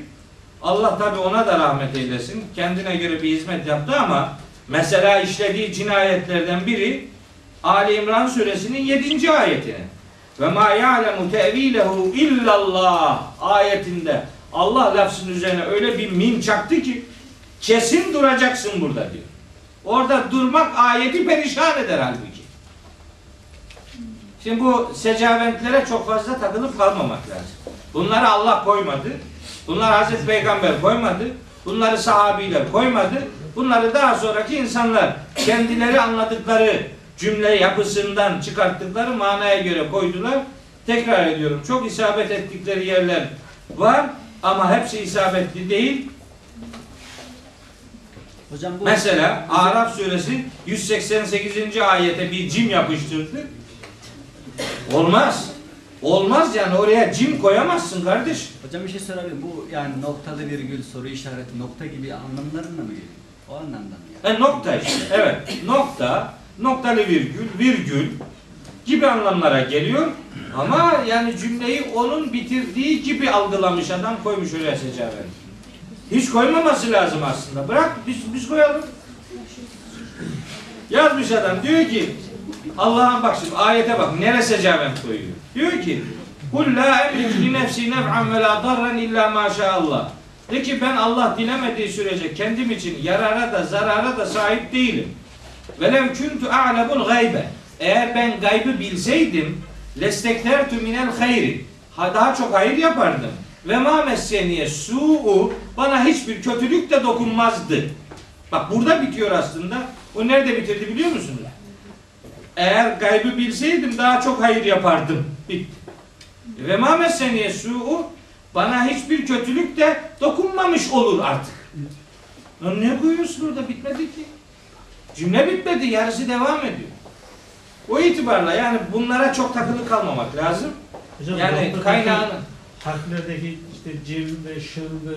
Allah tabi ona da rahmet eylesin. Kendine göre bir hizmet yaptı ama mesela işlediği cinayetlerden biri Ali İmran suresinin 7. ayetini. Ve ma ya'lemu tevilehu illallah ayetinde Allah lafzının üzerine öyle bir min çaktı ki kesin duracaksın burada diyor. Orada durmak ayeti perişan eder halbuki. Şimdi bu secaventlere çok fazla takılıp kalmamak lazım. Bunları Allah koymadı. Bunlar Hazreti Peygamber koymadı. Bunları sahabiler koymadı. Bunları daha sonraki insanlar kendileri anladıkları cümle yapısından çıkarttıkları manaya göre koydular. Tekrar ediyorum. Çok isabet ettikleri yerler var ama hepsi isabetli değil. Hocam bu Mesela Araf suresi 188. ayete bir cim yapıştırdı. Olmaz. Olmaz yani oraya cim koyamazsın kardeş. hocam bir şey sorabilirim. Bu yani noktalı virgül soru işareti nokta gibi anlamlarına mı geliyor? O anlamda mı yani? E nokta işte. Evet. Nokta, noktalı virgül, virgül gibi anlamlara geliyor. Ama yani cümleyi onun bitirdiği gibi algılamış adam koymuş öyle secaven. Hiç koymaması lazım aslında. Bırak biz, biz koyalım. Yazmış adam diyor ki Allah'ın bak şimdi ayete bak nere secaven koyuyor. Diyor ki Kul la emliku li nefsi nef'an ve la darran illa ma Allah. De ki ben Allah dilemediği sürece kendim için yarara da zarara da sahip değilim. Velev kuntu a'lemul gaybe. Eğer ben gaybı bilseydim lestektertu minel hayri. Ha daha çok hayır yapardım. Ve ma messeniye su'u bana hiçbir kötülük de dokunmazdı. Bak burada bitiyor aslında. O nerede bitirdi biliyor musunuz? Eğer gaybı bilseydim daha çok hayır yapardım. Bitti. Ve ma messeniye su'u bana hiçbir kötülük de dokunmamış olur artık. Lan ne koyuyorsun orada bitmedi ki? Cümle bitmedi, yarısı devam ediyor. O itibarla yani bunlara çok takılı kalmamak lazım. Hocam Yani kaynağını harflerdeki işte cim ve şın ve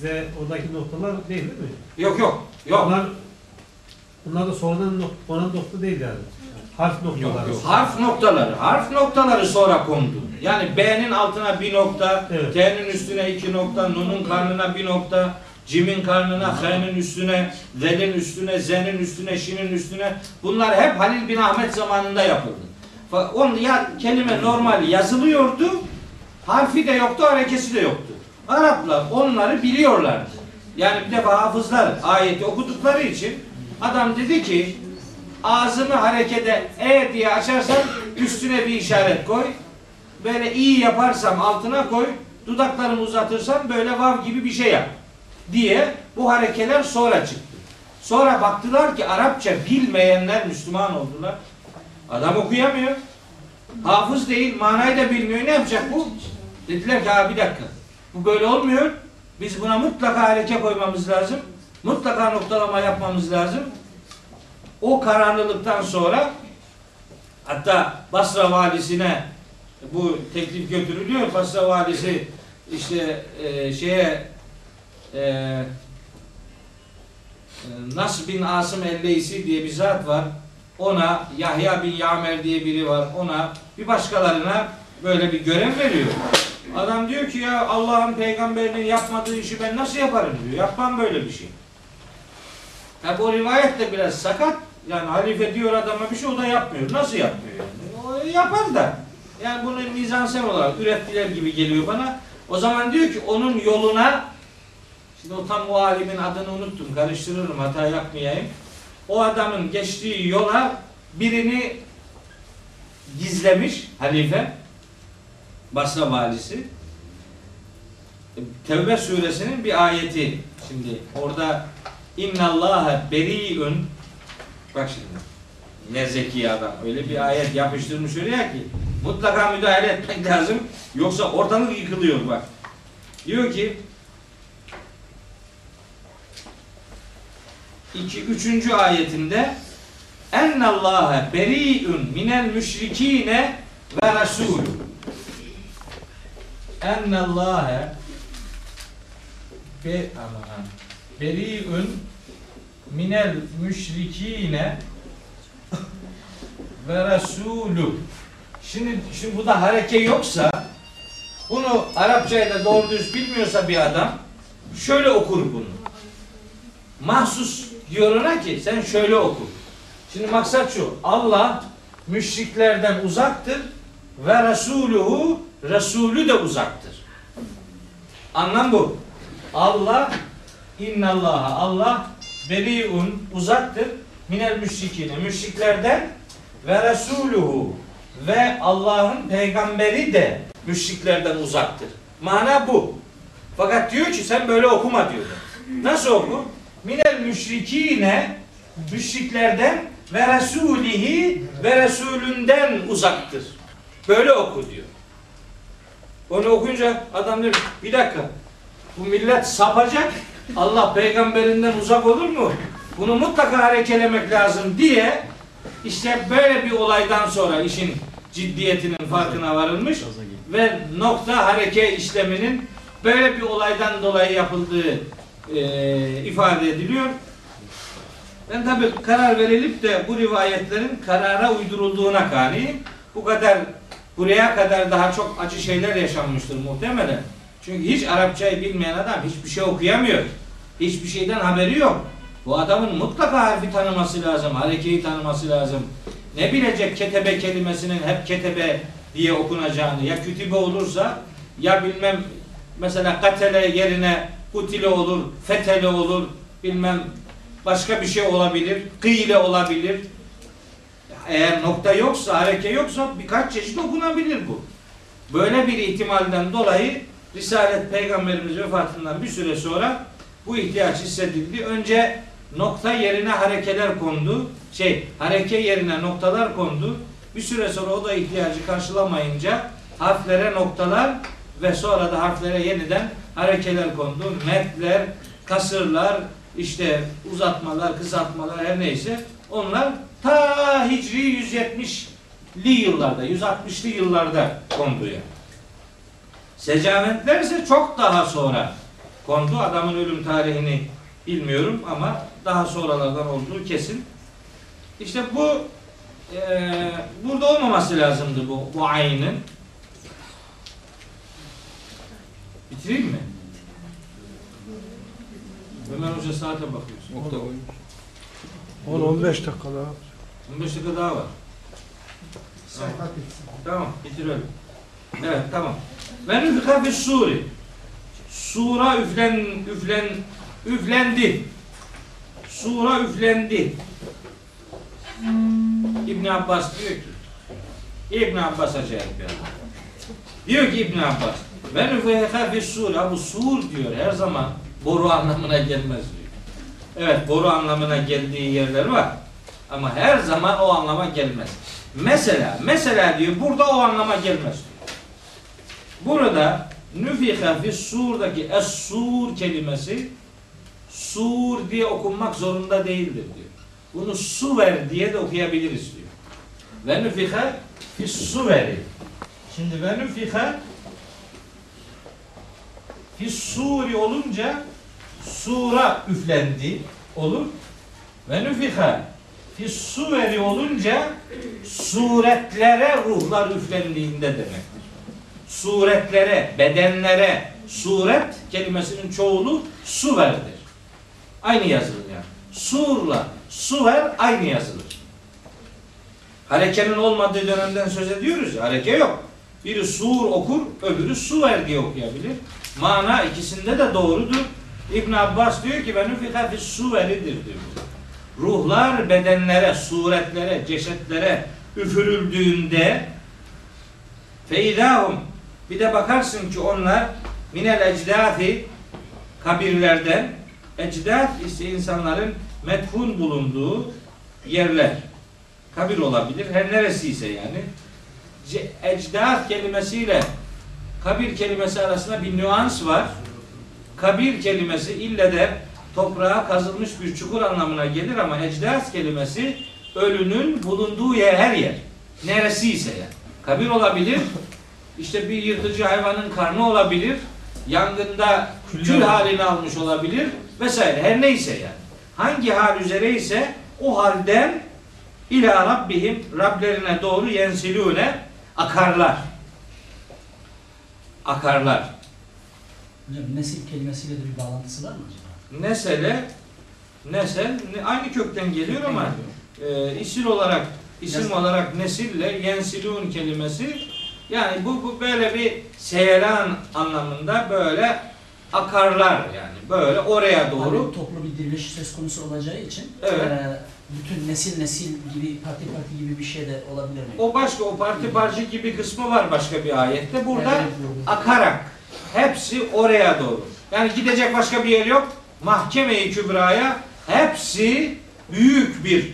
z oradaki noktalar değil değil mi? yok yok yok. Onlar, onlar da sonradan nok konan nokta değil yani. Harf noktaları. Harf noktaları, harf noktaları sonra kondu. Yani B'nin altına bir nokta, Evet. T'nin üstüne iki nokta, Nun'un karnına bir nokta, Cim'in karnına, H'nin üstüne, Z'nin üstüne, Z'nin üstüne, Şin'in üstüne. Bunlar hep Halil bin Ahmet zamanında yapıldı. Fa- On ya kelime normal yazılıyordu, harfi de yoktu, harekesi de yoktu. Araplar onları biliyorlardı. Yani bir defa hafızlar ayeti okudukları için adam dedi ki ağzımı harekete e diye açarsam üstüne bir işaret koy. Böyle iyi yaparsam altına koy. Dudaklarımı uzatırsam böyle vav gibi bir şey yap. Diye bu harekeler sonra çıktı. Sonra baktılar ki Arapça bilmeyenler Müslüman oldular. Adam okuyamıyor. Hafız değil, manayı da bilmiyor. Ne yapacak bu? Dediler ki bir dakika. Bu böyle olmuyor. Biz buna mutlaka hareke koymamız lazım. Mutlaka noktalama yapmamız lazım. O kararlılıktan sonra hatta Basra valisine bu teklif götürülüyor. Basra valisi işte e, şeye e, e, Nas bin Asım Elleysi diye bir zat var. Ona Yahya bin Yamer diye biri var. Ona bir başkalarına böyle bir görev veriyor. Adam diyor ki ya Allah'ın peygamberinin yapmadığı işi ben nasıl yaparım diyor. Yapmam böyle bir şey. Tabi o rivayet de biraz sakat. Yani halife diyor adama bir şey o da yapmıyor. Nasıl yapmıyor yani? O yapar da. Yani bunu mizansel olarak ürettiler gibi geliyor bana. O zaman diyor ki onun yoluna şimdi o tam o alimin adını unuttum. Karıştırırım hata yapmayayım. O adamın geçtiği yola birini gizlemiş halife. Basra valisi. Tevbe suresinin bir ayeti. Şimdi orada İnnallâhe beri'ün Bak şimdi. Ne zeki adam. Öyle bir ayet yapıştırmış oraya ki mutlaka müdahale etmek lazım. Yoksa ortalık yıkılıyor bak. Diyor ki iki, üçüncü ayetinde Ennallâhe beri'ün minel müşrikîne ve rasûlü Ennallâhe be, aman, beri'ün minel müşrikine ve Resulü. Şimdi, şimdi bu da hareke yoksa bunu Arapçayı da doğru düz bilmiyorsa bir adam şöyle okur bunu. Mahsus diyor ona ki sen şöyle oku. Şimdi maksat şu. Allah müşriklerden uzaktır ve Resuluhu Resulü de uzaktır. Anlam bu. Allah innallaha Allah beriun uzaktır minel müşrikine müşriklerden ve resuluhu ve Allah'ın peygamberi de müşriklerden uzaktır. Mana bu. Fakat diyor ki sen böyle okuma diyor. Nasıl oku? Minel müşrikine müşriklerden ve resulihi ve resulünden uzaktır. Böyle oku diyor. Onu okunca adam diyor bir dakika bu millet sapacak Allah peygamberinden uzak olur mu? Bunu mutlaka harekelemek lazım diye işte böyle bir olaydan sonra işin ciddiyetinin farkına varılmış ve nokta hareke işleminin böyle bir olaydan dolayı yapıldığı e, ifade ediliyor. Ben tabi karar verilip de bu rivayetlerin karara uydurulduğuna kaniyim. Bu kadar buraya kadar daha çok acı şeyler yaşanmıştır muhtemelen. Çünkü hiç Arapçayı bilmeyen adam hiçbir şey okuyamıyor. Hiçbir şeyden haberi yok. Bu adamın mutlaka harfi tanıması lazım, harekeyi tanıması lazım. Ne bilecek ketebe kelimesinin hep ketebe diye okunacağını. Ya kütübe olursa ya bilmem mesela katele yerine kutile olur, fetele olur, bilmem başka bir şey olabilir, kıyle olabilir. Eğer nokta yoksa, hareke yoksa birkaç çeşit okunabilir bu. Böyle bir ihtimalden dolayı Risalet Peygamberimiz vefatından bir süre sonra bu ihtiyaç hissedildi. Önce nokta yerine harekeler kondu. Şey, hareke yerine noktalar kondu. Bir süre sonra o da ihtiyacı karşılamayınca harflere noktalar ve sonra da harflere yeniden harekeler kondu. Metler, kasırlar, işte uzatmalar, kısaltmalar her neyse onlar ta Hicri 170'li yıllarda, 160'lı yıllarda kondu yani. Secamentler ise çok daha sonra kondu. Adamın ölüm tarihini bilmiyorum ama daha sonralardan olduğu kesin. İşte bu e, burada olmaması lazımdı bu, bu ayının. Bitireyim mi? Ömer Hoca saate bakıyorsun. 10-15 dakika daha. 15 dakika daha var. Bitsin. Tamam, bitirelim. Evet, tamam. Ve nüfika fi suri. Sura üflen, üflen, üflendi. Sura üflendi. İbn Abbas diyor ki, İbn Abbas acayip adam. Diyor ki İbn Abbas, ve nüfika fi sura, bu sur diyor her zaman boru anlamına gelmez diyor. Evet, boru anlamına geldiği yerler var. Ama her zaman o anlama gelmez. Mesela, mesela diyor burada o anlama gelmez diyor. Burada nüfiha fi sur'daki es-sur kelimesi sur diye okunmak zorunda değildir diyor. Bunu suver diye de okuyabiliriz diyor. Ve nüfiha fi suveri. Şimdi ve nüfiha fi suri olunca sura üflendi olur. Ve nüfiha fi suveri olunca suretlere ruhlar üflendiğinde demektir. suretlere, bedenlere, suret kelimesinin çoğulu suverdir. Aynı yazılır yani. Surla suver aynı yazılır. Harekenin olmadığı dönemden söz ediyoruz ya, hareke yok. Biri sur okur, öbürü suver diye okuyabilir. Mana ikisinde de doğrudur. İbn Abbas diyor ki benim fikâ fi suveridir diyor. Ruhlar bedenlere, suretlere, cesetlere üfürüldüğünde feidahum bir de bakarsın ki onlar minel ecdafi kabirlerden ecdaf ise insanların methun bulunduğu yerler. Kabir olabilir. Her neresi ise yani. Ecdaf kelimesiyle kabir kelimesi arasında bir nüans var. Kabir kelimesi ille de toprağa kazılmış bir çukur anlamına gelir ama ecdaf kelimesi ölünün bulunduğu yer her yer. Neresi ise yani. Kabir olabilir. İşte bir yırtıcı hayvanın karnı olabilir. Yangında kül halini almış olabilir vesaire. Her neyse yani. Hangi hal üzere ise o halden ila rabbihim Rablerine doğru yensilüne akarlar. Akarlar. Hocam nesil kelimesiyle de bir bağlantısı var mı acaba? Nesele nesel ne- aynı kökten geliyor ama e, isim olarak isim Nesil. olarak nesille yensilun kelimesi yani bu, bu böyle bir seyeran anlamında böyle akarlar yani böyle oraya doğru Hani toplu bir diriliş söz konusu olacağı için Evet. eee, bütün nesil nesil gibi parti parti gibi bir şey de olabilir mi? o başka o parti parça gibi kısmı var başka bir ayette. Burada Evet, akarak hepsi oraya doğru. Yani gidecek başka bir yer yok. Mahkeme-i Kübra'ya hepsi büyük bir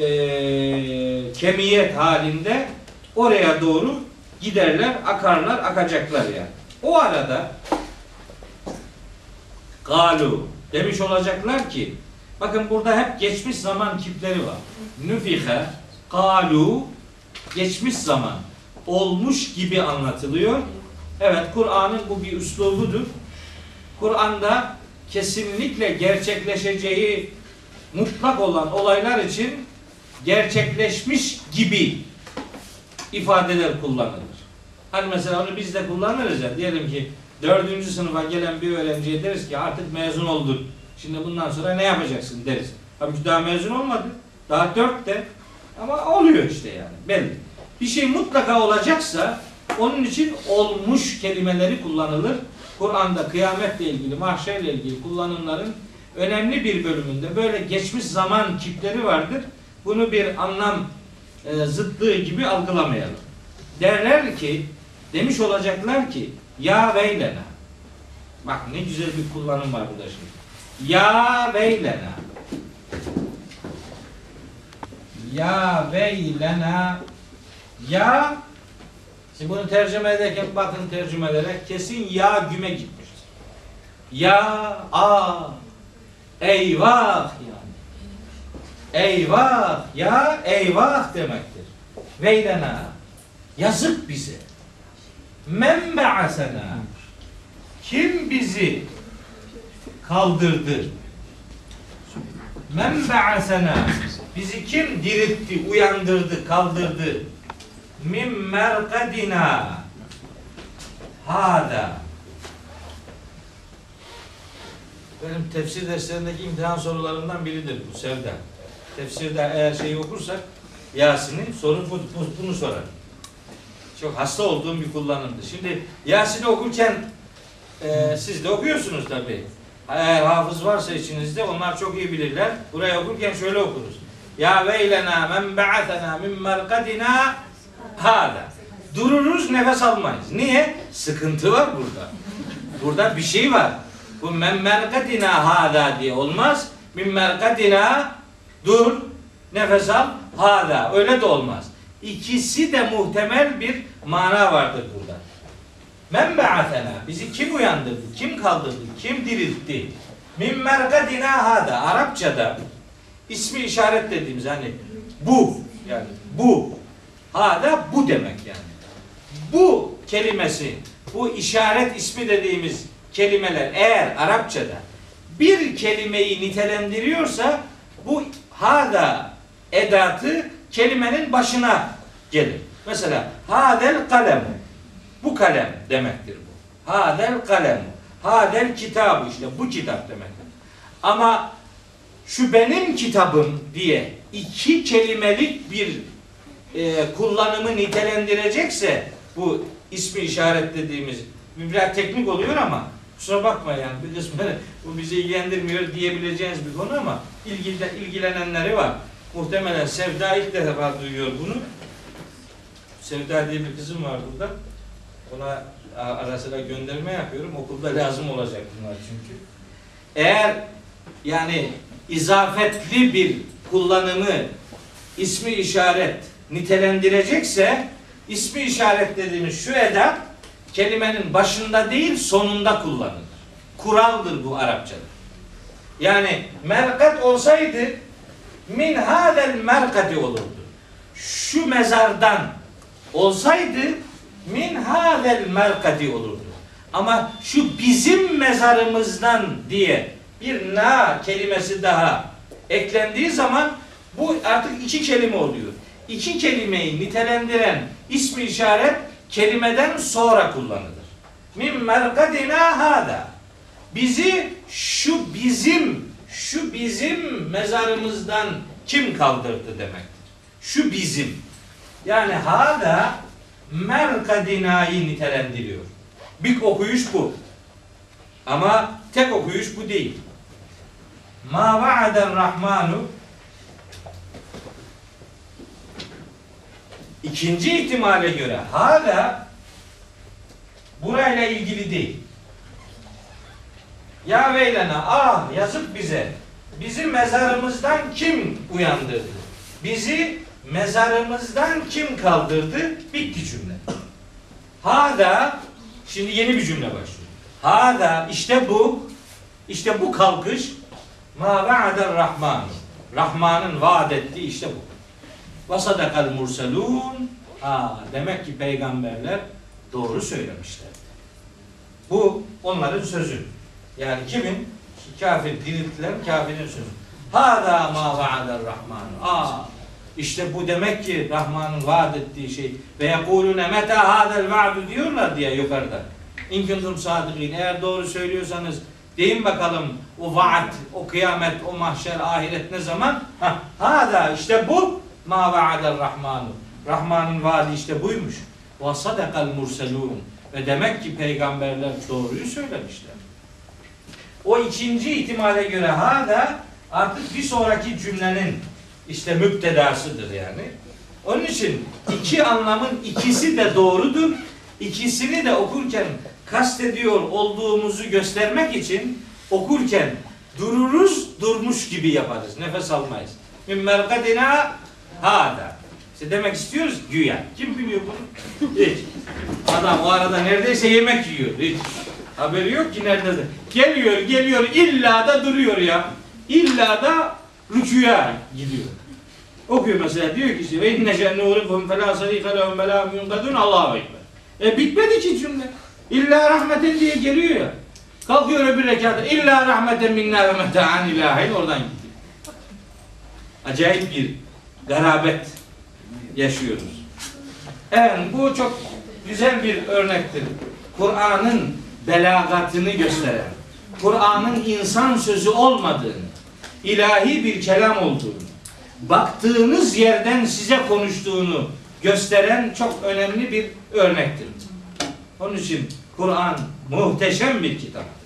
eee, kemiyet halinde oraya doğru giderler, akarlar, akacaklar yani. O arada galu demiş olacaklar ki bakın burada hep geçmiş zaman kipleri var. Nüfihe galu geçmiş zaman olmuş gibi anlatılıyor. Evet Kur'an'ın bu bir üslubudur. Kur'an'da kesinlikle gerçekleşeceği mutlak olan olaylar için gerçekleşmiş gibi ifadeler kullanılır. Hani mesela onu biz de kullanırız ya. Diyelim ki dördüncü sınıfa gelen bir öğrenciye deriz ki artık mezun oldun. Şimdi bundan sonra ne yapacaksın deriz. Halbuki daha mezun olmadı. Daha dörtte. Ama oluyor işte yani. Belli. Bir şey mutlaka olacaksa onun için olmuş kelimeleri kullanılır. Kur'an'da kıyametle ilgili, mahşerle ilgili kullanımların önemli bir bölümünde böyle geçmiş zaman kipleri vardır. Bunu bir anlam e, zıtlığı gibi algılamayalım. Derler ki, demiş olacaklar ki, ya veylena. Bak ne güzel bir kullanım var burada şimdi. Ya veylena. Ya veylena. Ya Şimdi bunu tercüme ederken bakın tercümelere kesin ya güme gitmiştir. Ya a eyvah yani. Eyvah ya eyvah demektir. Veylena yazık bize. Men ba'asena kim bizi kaldırdı? Men ba'asena bizi kim diriltti, uyandırdı, kaldırdı? Min merkadina hada benim tefsir derslerindeki imtihan sorularından biridir bu sevda. Tefsirde eğer şeyi okursak Yasin'i soru bu, bu- bunu sorar. Çok hasta olduğum bir kullanımdır. Şimdi Yasin'i okurken e, siz de okuyorsunuz tabi. Eğer hafız varsa içinizde onlar çok iyi bilirler. Burayı okurken şöyle okuruz. Ya veylena men ba'athena min merkadina hada. Dururuz nefes almayız. Niye? Sıkıntı var burada. Burada bir şey var. Bu men merkadina hada diye olmaz. Min merkadina dur nefes al hada. Öyle de olmaz. İkisi de muhtemel bir mana vardır burada. Men ba'athena. Bizi kim uyandırdı? Kim kaldırdı? Kim diriltti? Min merkadina hada. Arapçada ismi işaret dediğimiz hani bu yani bu hada bu demek yani. Bu kelimesi, bu işaret ismi dediğimiz kelimeler eğer Arapçada bir kelimeyi nitelendiriyorsa bu hada edatı kelimenin başına gelir. Mesela hadel kalem Bu kalem demektir bu. Hadel kalem. Hadel kitabı işte bu kitap demektir. Ama şu benim kitabım diye iki kelimelik bir e, kullanımı nitelendirecekse bu ismi işaret dediğimiz biraz teknik oluyor ama kusura bakma yani bir kısmı bu bizi ilgilendirmiyor diyebileceğiniz bir konu ama ilgili, ilgilenenleri var. Muhtemelen Sevda ilk defa duyuyor bunu. Sevda diye bir kızım var burada. Ona ara sıra gönderme yapıyorum. Okulda lazım olacak bunlar çünkü. Eğer yani izafetli bir kullanımı ismi işaret nitelendirecekse ismi işaret dediğimiz şu edat kelimenin başında değil sonunda kullanılır. Kuraldır bu Arapçada. Yani merkat olsaydı min hadel merkati olurdu. Şu mezardan olsaydı min hadel merkati olurdu. Ama şu bizim mezarımızdan diye bir na kelimesi daha eklendiği zaman bu artık iki kelime oluyor. İki kelimeyi nitelendiren ismi işaret kelimeden sonra kullanılır. Min merkadina hada. Bizi şu bizim şu bizim mezarımızdan kim kaldırdı demektir. Şu bizim. Yani hada merkadinayı nitelendiriyor. Bir okuyuş bu. Ama tek okuyuş bu değil. Ma va'aden rahmanu İkinci ihtimale göre hala burayla ilgili değil. Ya veylena ah yazık bize. Bizi mezarımızdan kim uyandırdı? Bizi mezarımızdan kim kaldırdı? Bitti cümle. Hada şimdi yeni bir cümle başlıyor. Hada işte bu işte bu kalkış ma va'aden rahman. Rahman'ın vaat ettiği işte bu. Ve sadakal murselun. Ha, demek ki peygamberler doğru söylemişler. Bu onların sözü. Yani kimin? Kafir diriltilen kafirin sözü. Hada ma va'adar rahman. Aa, işte bu demek ki Rahman'ın vaat ettiği şey. Ve yekulune meta hadel va'du diyorlar diye yukarıda. İn kuntum. Eğer doğru söylüyorsanız deyin bakalım o vaat, o kıyamet, o mahşer, ahiret ne zaman? Ha, hada işte bu ma va'adar rahmanu. Rahman'ın vaadi işte buymuş. Ve sadakal murselun. Ve demek ki peygamberler doğruyu söylemişler. O ikinci ihtimale göre hada artık bir sonraki cümlenin işte müptedasıdır yani. Onun için iki anlamın ikisi de doğrudur. İkisini de okurken kastediyor olduğumuzu göstermek için okurken dururuz, durmuş gibi yaparız. Nefes almayız. Min merkadina hada. İşte demek istiyoruz güya. Kim biliyor bunu? Hiç. Adam o arada neredeyse yemek yiyor. Hiç. Haberi yok ki nerede de. Geliyor, geliyor, illa da duruyor ya. İlla da rüküya gidiyor. Okuyor mesela diyor ki işte ve inne şennûrikum felâ sarîfe lehum ve lâ yunkadûn Allahu Ekber. E bitmedi ki cümle. İlla rahmeten diye geliyor ya. Kalkıyor öbür rekatta. İlla rahmeten minna ve meta'an ilahin oradan gidiyor. Acayip bir garabet yaşıyoruz. Evet bu çok güzel bir örnektir. Kur'an'ın belagatını gösteren, Kur'an'ın insan sözü olmadığını, ilahi bir kelam olduğunu, baktığınız yerden size konuştuğunu gösteren çok önemli bir örnektir. Onun için Kur'an muhteşem bir kitaptır.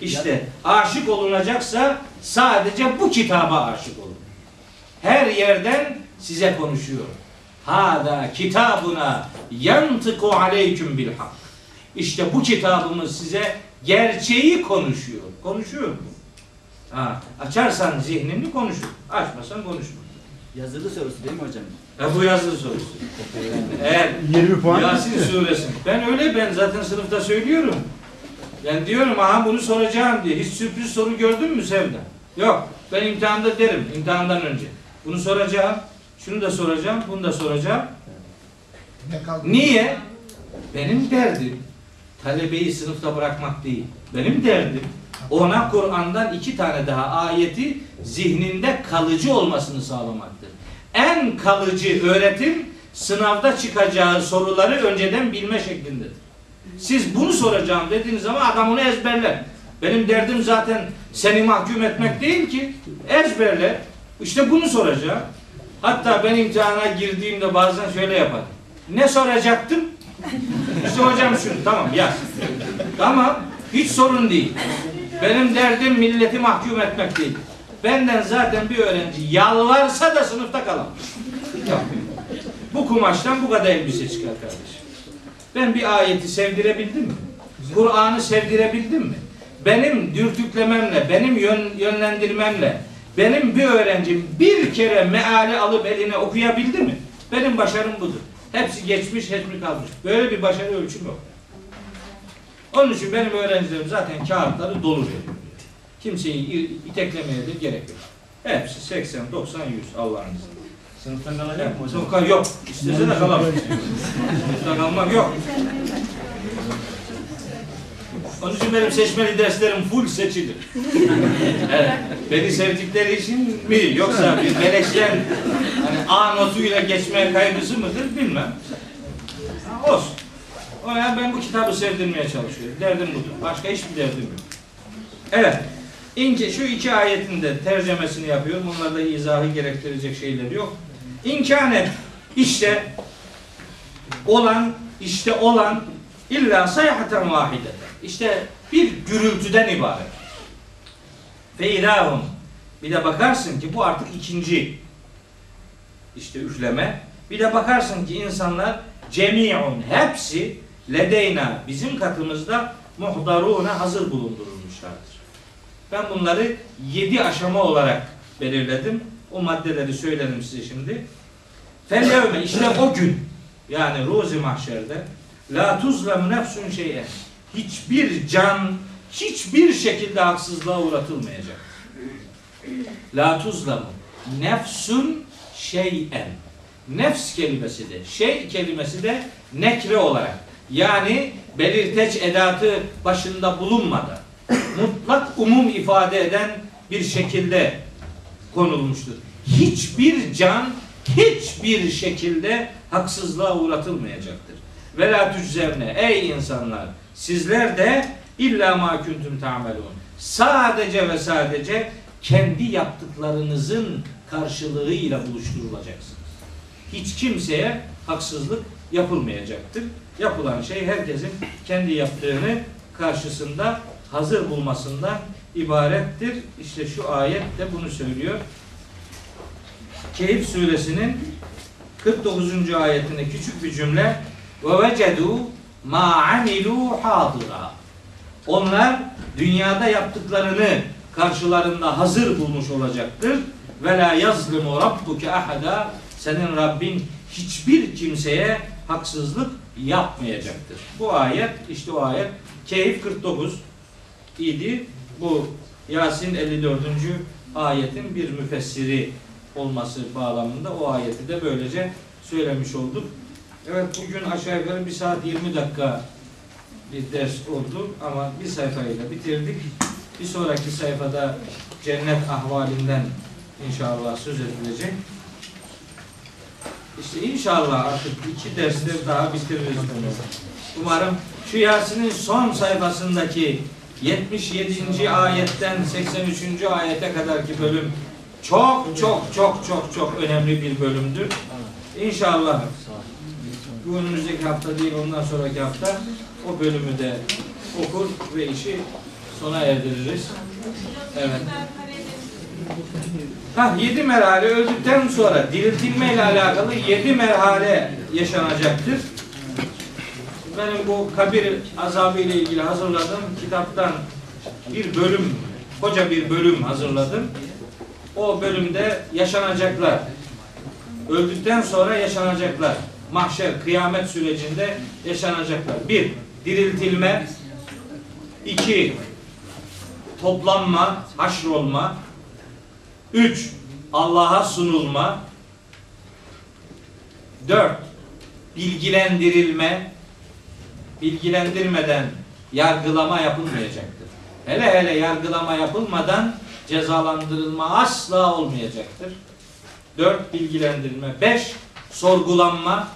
İşte aşık olunacaksa sadece bu kitaba aşık olun. Her yerden size konuşuyor. Hada kitabuna yantıku aleyküm bil hak. İşte bu kitabımız size gerçeği konuşuyor. Konuşuyor mu? Ha, açarsan zihnini konuşur. Açmasan konuşmaz. Yazılı sorusu değil mi hocam? Ha, bu yazılı sorusu. Eğer 20 puan Yasin suresi. Ben öyle ben zaten sınıfta söylüyorum. Ben diyorum aha bunu soracağım diye. Hiç sürpriz soru gördün mü Sevda? Yok. Ben imtihanda derim. imtihandan önce. Bunu soracağım. Şunu da soracağım. Bunu da soracağım. Ne kaldı? Niye? Benim derdim talebeyi sınıfta bırakmak değil. Benim derdim ona Kur'an'dan iki tane daha ayeti zihninde kalıcı olmasını sağlamaktır. En kalıcı öğretim sınavda çıkacağı soruları önceden bilme şeklindedir. Siz bunu soracağım dediğiniz zaman adam onu ezberler. Benim derdim zaten seni mahkum etmek değil ki. Ezberler. İşte bunu soracağım. Hatta ben imtihana girdiğimde bazen şöyle yaparım. Ne soracaktım? İşte hocam şunu tamam yaz. Tamam hiç sorun değil. Benim derdim milleti mahkum etmek değil. Benden zaten bir öğrenci yalvarsa da sınıfta kalamaz. Bu kumaştan bu kadar elbise çıkar kardeşim. Ben bir ayeti sevdirebildim mi? Kur'an'ı sevdirebildim mi? Benim dürtüklememle, benim yön, yönlendirmemle, benim bir öğrencim bir kere meali alıp eline okuyabildi mi? Benim başarım budur. Hepsi geçmiş, hepsi kalmış. Böyle bir başarı ölçüm yok. Onun için benim öğrencilerim zaten kağıtları dolu veriyor. Kimseyi iteklemeye de gerek yok. Hepsi 80, 90, 100 Allah'ın izniyle. Sınıfta kalacak mı hocam? Yok. İstese de kalamaz. Sınıfta kalmak yok. Onun için benim seçmeli derslerim full seçilir. evet. Beni sevdikleri için mi? Yoksa bir beleşten hani A notuyla geçme kaygısı mıdır bilmem. Ha, olsun. O ya ben bu kitabı sevdirmeye çalışıyorum. Derdim budur. Başka hiçbir derdim yok. Evet. İnce şu iki ayetin de tercemesini yapıyorum. Bunlarda izahı gerektirecek şeyler yok. İmkanet işte olan işte olan illa sayhaten vahideten. İşte bir gürültüden ibaret. Fe ilahum. Bir de bakarsın ki bu artık ikinci işte üfleme. Bir de bakarsın ki insanlar cemi'un hepsi ledeyna bizim katımızda muhdaruna hazır bulundurulmuşlardır. Ben bunları yedi aşama olarak belirledim. O maddeleri söylerim size şimdi. Felyevme işte o gün yani ruzi mahşerde la tuzlem nefsun şey'e hiçbir can hiçbir şekilde haksızlığa uğratılmayacak. La tuzlem nefsun şey'en nefs kelimesi de şey kelimesi de nekre olarak yani belirteç edatı başında bulunmadan mutlak umum ifade eden bir şekilde konulmuştur. Hiçbir can hiçbir şekilde haksızlığa uğratılmayacaktır. Ve la tüczevne ey insanlar sizler de illa ma kuntum ta'melun. Sadece ve sadece kendi yaptıklarınızın karşılığıyla buluşturulacaksınız. Hiç kimseye haksızlık yapılmayacaktır. Yapılan şey herkesin kendi yaptığını karşısında hazır bulmasından ibarettir. İşte şu ayet de bunu söylüyor. Keyif suresinin 49. ayetinde küçük bir cümle ve vecedu ma amilu hadira. Onlar dünyada yaptıklarını karşılarında hazır bulmuş olacaktır. Ve la yazlimu rabbuke ahada. Senin Rabbin hiçbir kimseye haksızlık yapmayacaktır. Bu ayet işte o ayet Keyif 49 idi. Bu Yasin 54. ayetin bir müfessiri olması bağlamında o ayeti de böylece söylemiş olduk. Evet bugün aşağı yukarı bir saat 20 dakika bir ders oldu ama bir sayfayı da bitirdik. Bir sonraki sayfada cennet ahvalinden inşallah söz edilecek. İşte inşallah artık iki dersler daha bitiririz. Umarım şu Yasin'in son sayfasındaki 77. ayetten 83. ayete kadarki bölüm çok çok çok çok çok önemli bir bölümdür. İnşallah bu önümüzdeki hafta değil ondan sonraki hafta o bölümü de okur ve işi sona erdiririz. Evet. Ha yedi merhale öldükten sonra diriltilme ile alakalı yedi merhale yaşanacaktır. Benim bu kabir azabı ile ilgili hazırladığım kitaptan bir bölüm, koca bir bölüm hazırladım. O bölümde yaşanacaklar, öldükten sonra yaşanacaklar, mahşer, kıyamet sürecinde yaşanacaklar. Bir, diriltilme. iki toplanma, haşrolma. Üç, Allah'a sunulma. Dört, bilgilendirilme. Bilgilendirmeden yargılama yapılmayacaktır. Hele hele yargılama yapılmadan cezalandırılma asla olmayacaktır. Dört, bilgilendirilme. Beş, sorgulanma.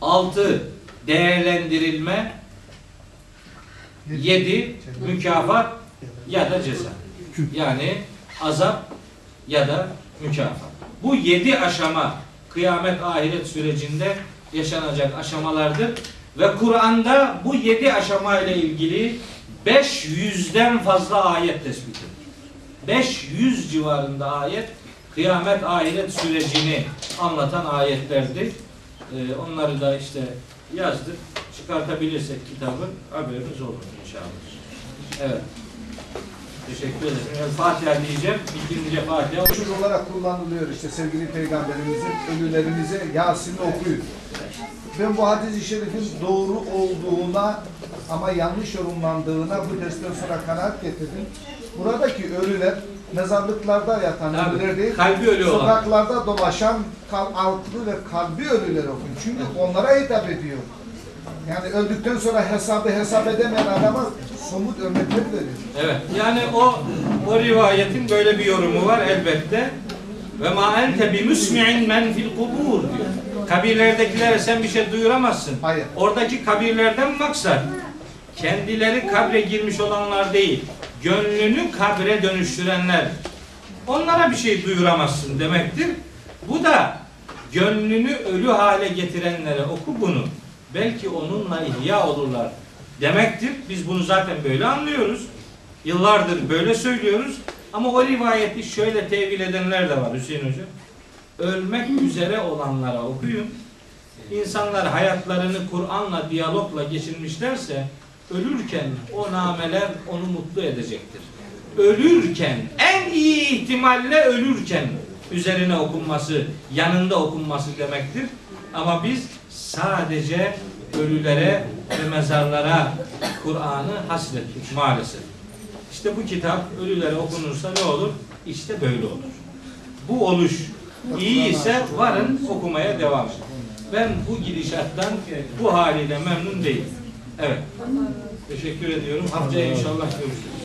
Altı, değerlendirilme, yedi mükafat ya da ceza. Yani azap ya da mükafat. Bu yedi aşama kıyamet ahiret sürecinde yaşanacak aşamalardır. Ve Kur'an'da bu yedi aşama ile ilgili 500'den fazla ayet tespit edilir. 500 civarında ayet kıyamet ahiret sürecini anlatan ayetlerdi. Ee, onları da işte yazdık. Çıkartabilirsek kitabı haberiniz olur inşallah. Evet. Teşekkür ederim. El Fatiha diyeceğim. İkinci Fatiha. Uçur olarak kullanılıyor işte sevgili peygamberimizin ölülerinize Yasin'i okuyun. Ben bu hadis-i şerifin doğru olduğuna ama yanlış yorumlandığına bu dersten sonra kanaat getirdim. Buradaki ölüler mezarlıklarda yatan Tabii, ölüler değil, kalbi ölü olan. sokaklarda dolaşan kal, aklı ve kalbi ölüler okuyun. Çünkü onlara hitap ediyor. Yani öldükten sonra hesabı hesap edemeyen adama somut örnekler veriyor. Evet. Yani o o rivayetin böyle bir yorumu var elbette. Ve ma ente bi musmi'in men fil kubur diyor. Kabirlerdekilere sen bir şey duyuramazsın. Hayır. Oradaki kabirlerden maksat kendileri kabre girmiş olanlar değil, gönlünü kabre dönüştürenler. Onlara bir şey duyuramazsın demektir. Bu da gönlünü ölü hale getirenlere oku bunu. Belki onunla ihya olurlar demektir. Biz bunu zaten böyle anlıyoruz. Yıllardır böyle söylüyoruz. Ama o rivayeti şöyle tevil edenler de var Hüseyin Hoca. Ölmek üzere olanlara okuyun. İnsanlar hayatlarını Kur'an'la, diyalogla geçirmişlerse ölürken o nameler onu mutlu edecektir. Ölürken, en iyi ihtimalle ölürken üzerine okunması, yanında okunması demektir. Ama biz sadece ölülere ve mezarlara Kur'an'ı hasrettik maalesef. İşte bu kitap ölülere okunursa ne olur? İşte böyle olur. Bu oluş iyi ise varın okumaya devam edin. Ben bu gidişattan bu haliyle memnun değilim. Evet. Teşekkür ediyorum. Haftaya inşallah görüşürüz.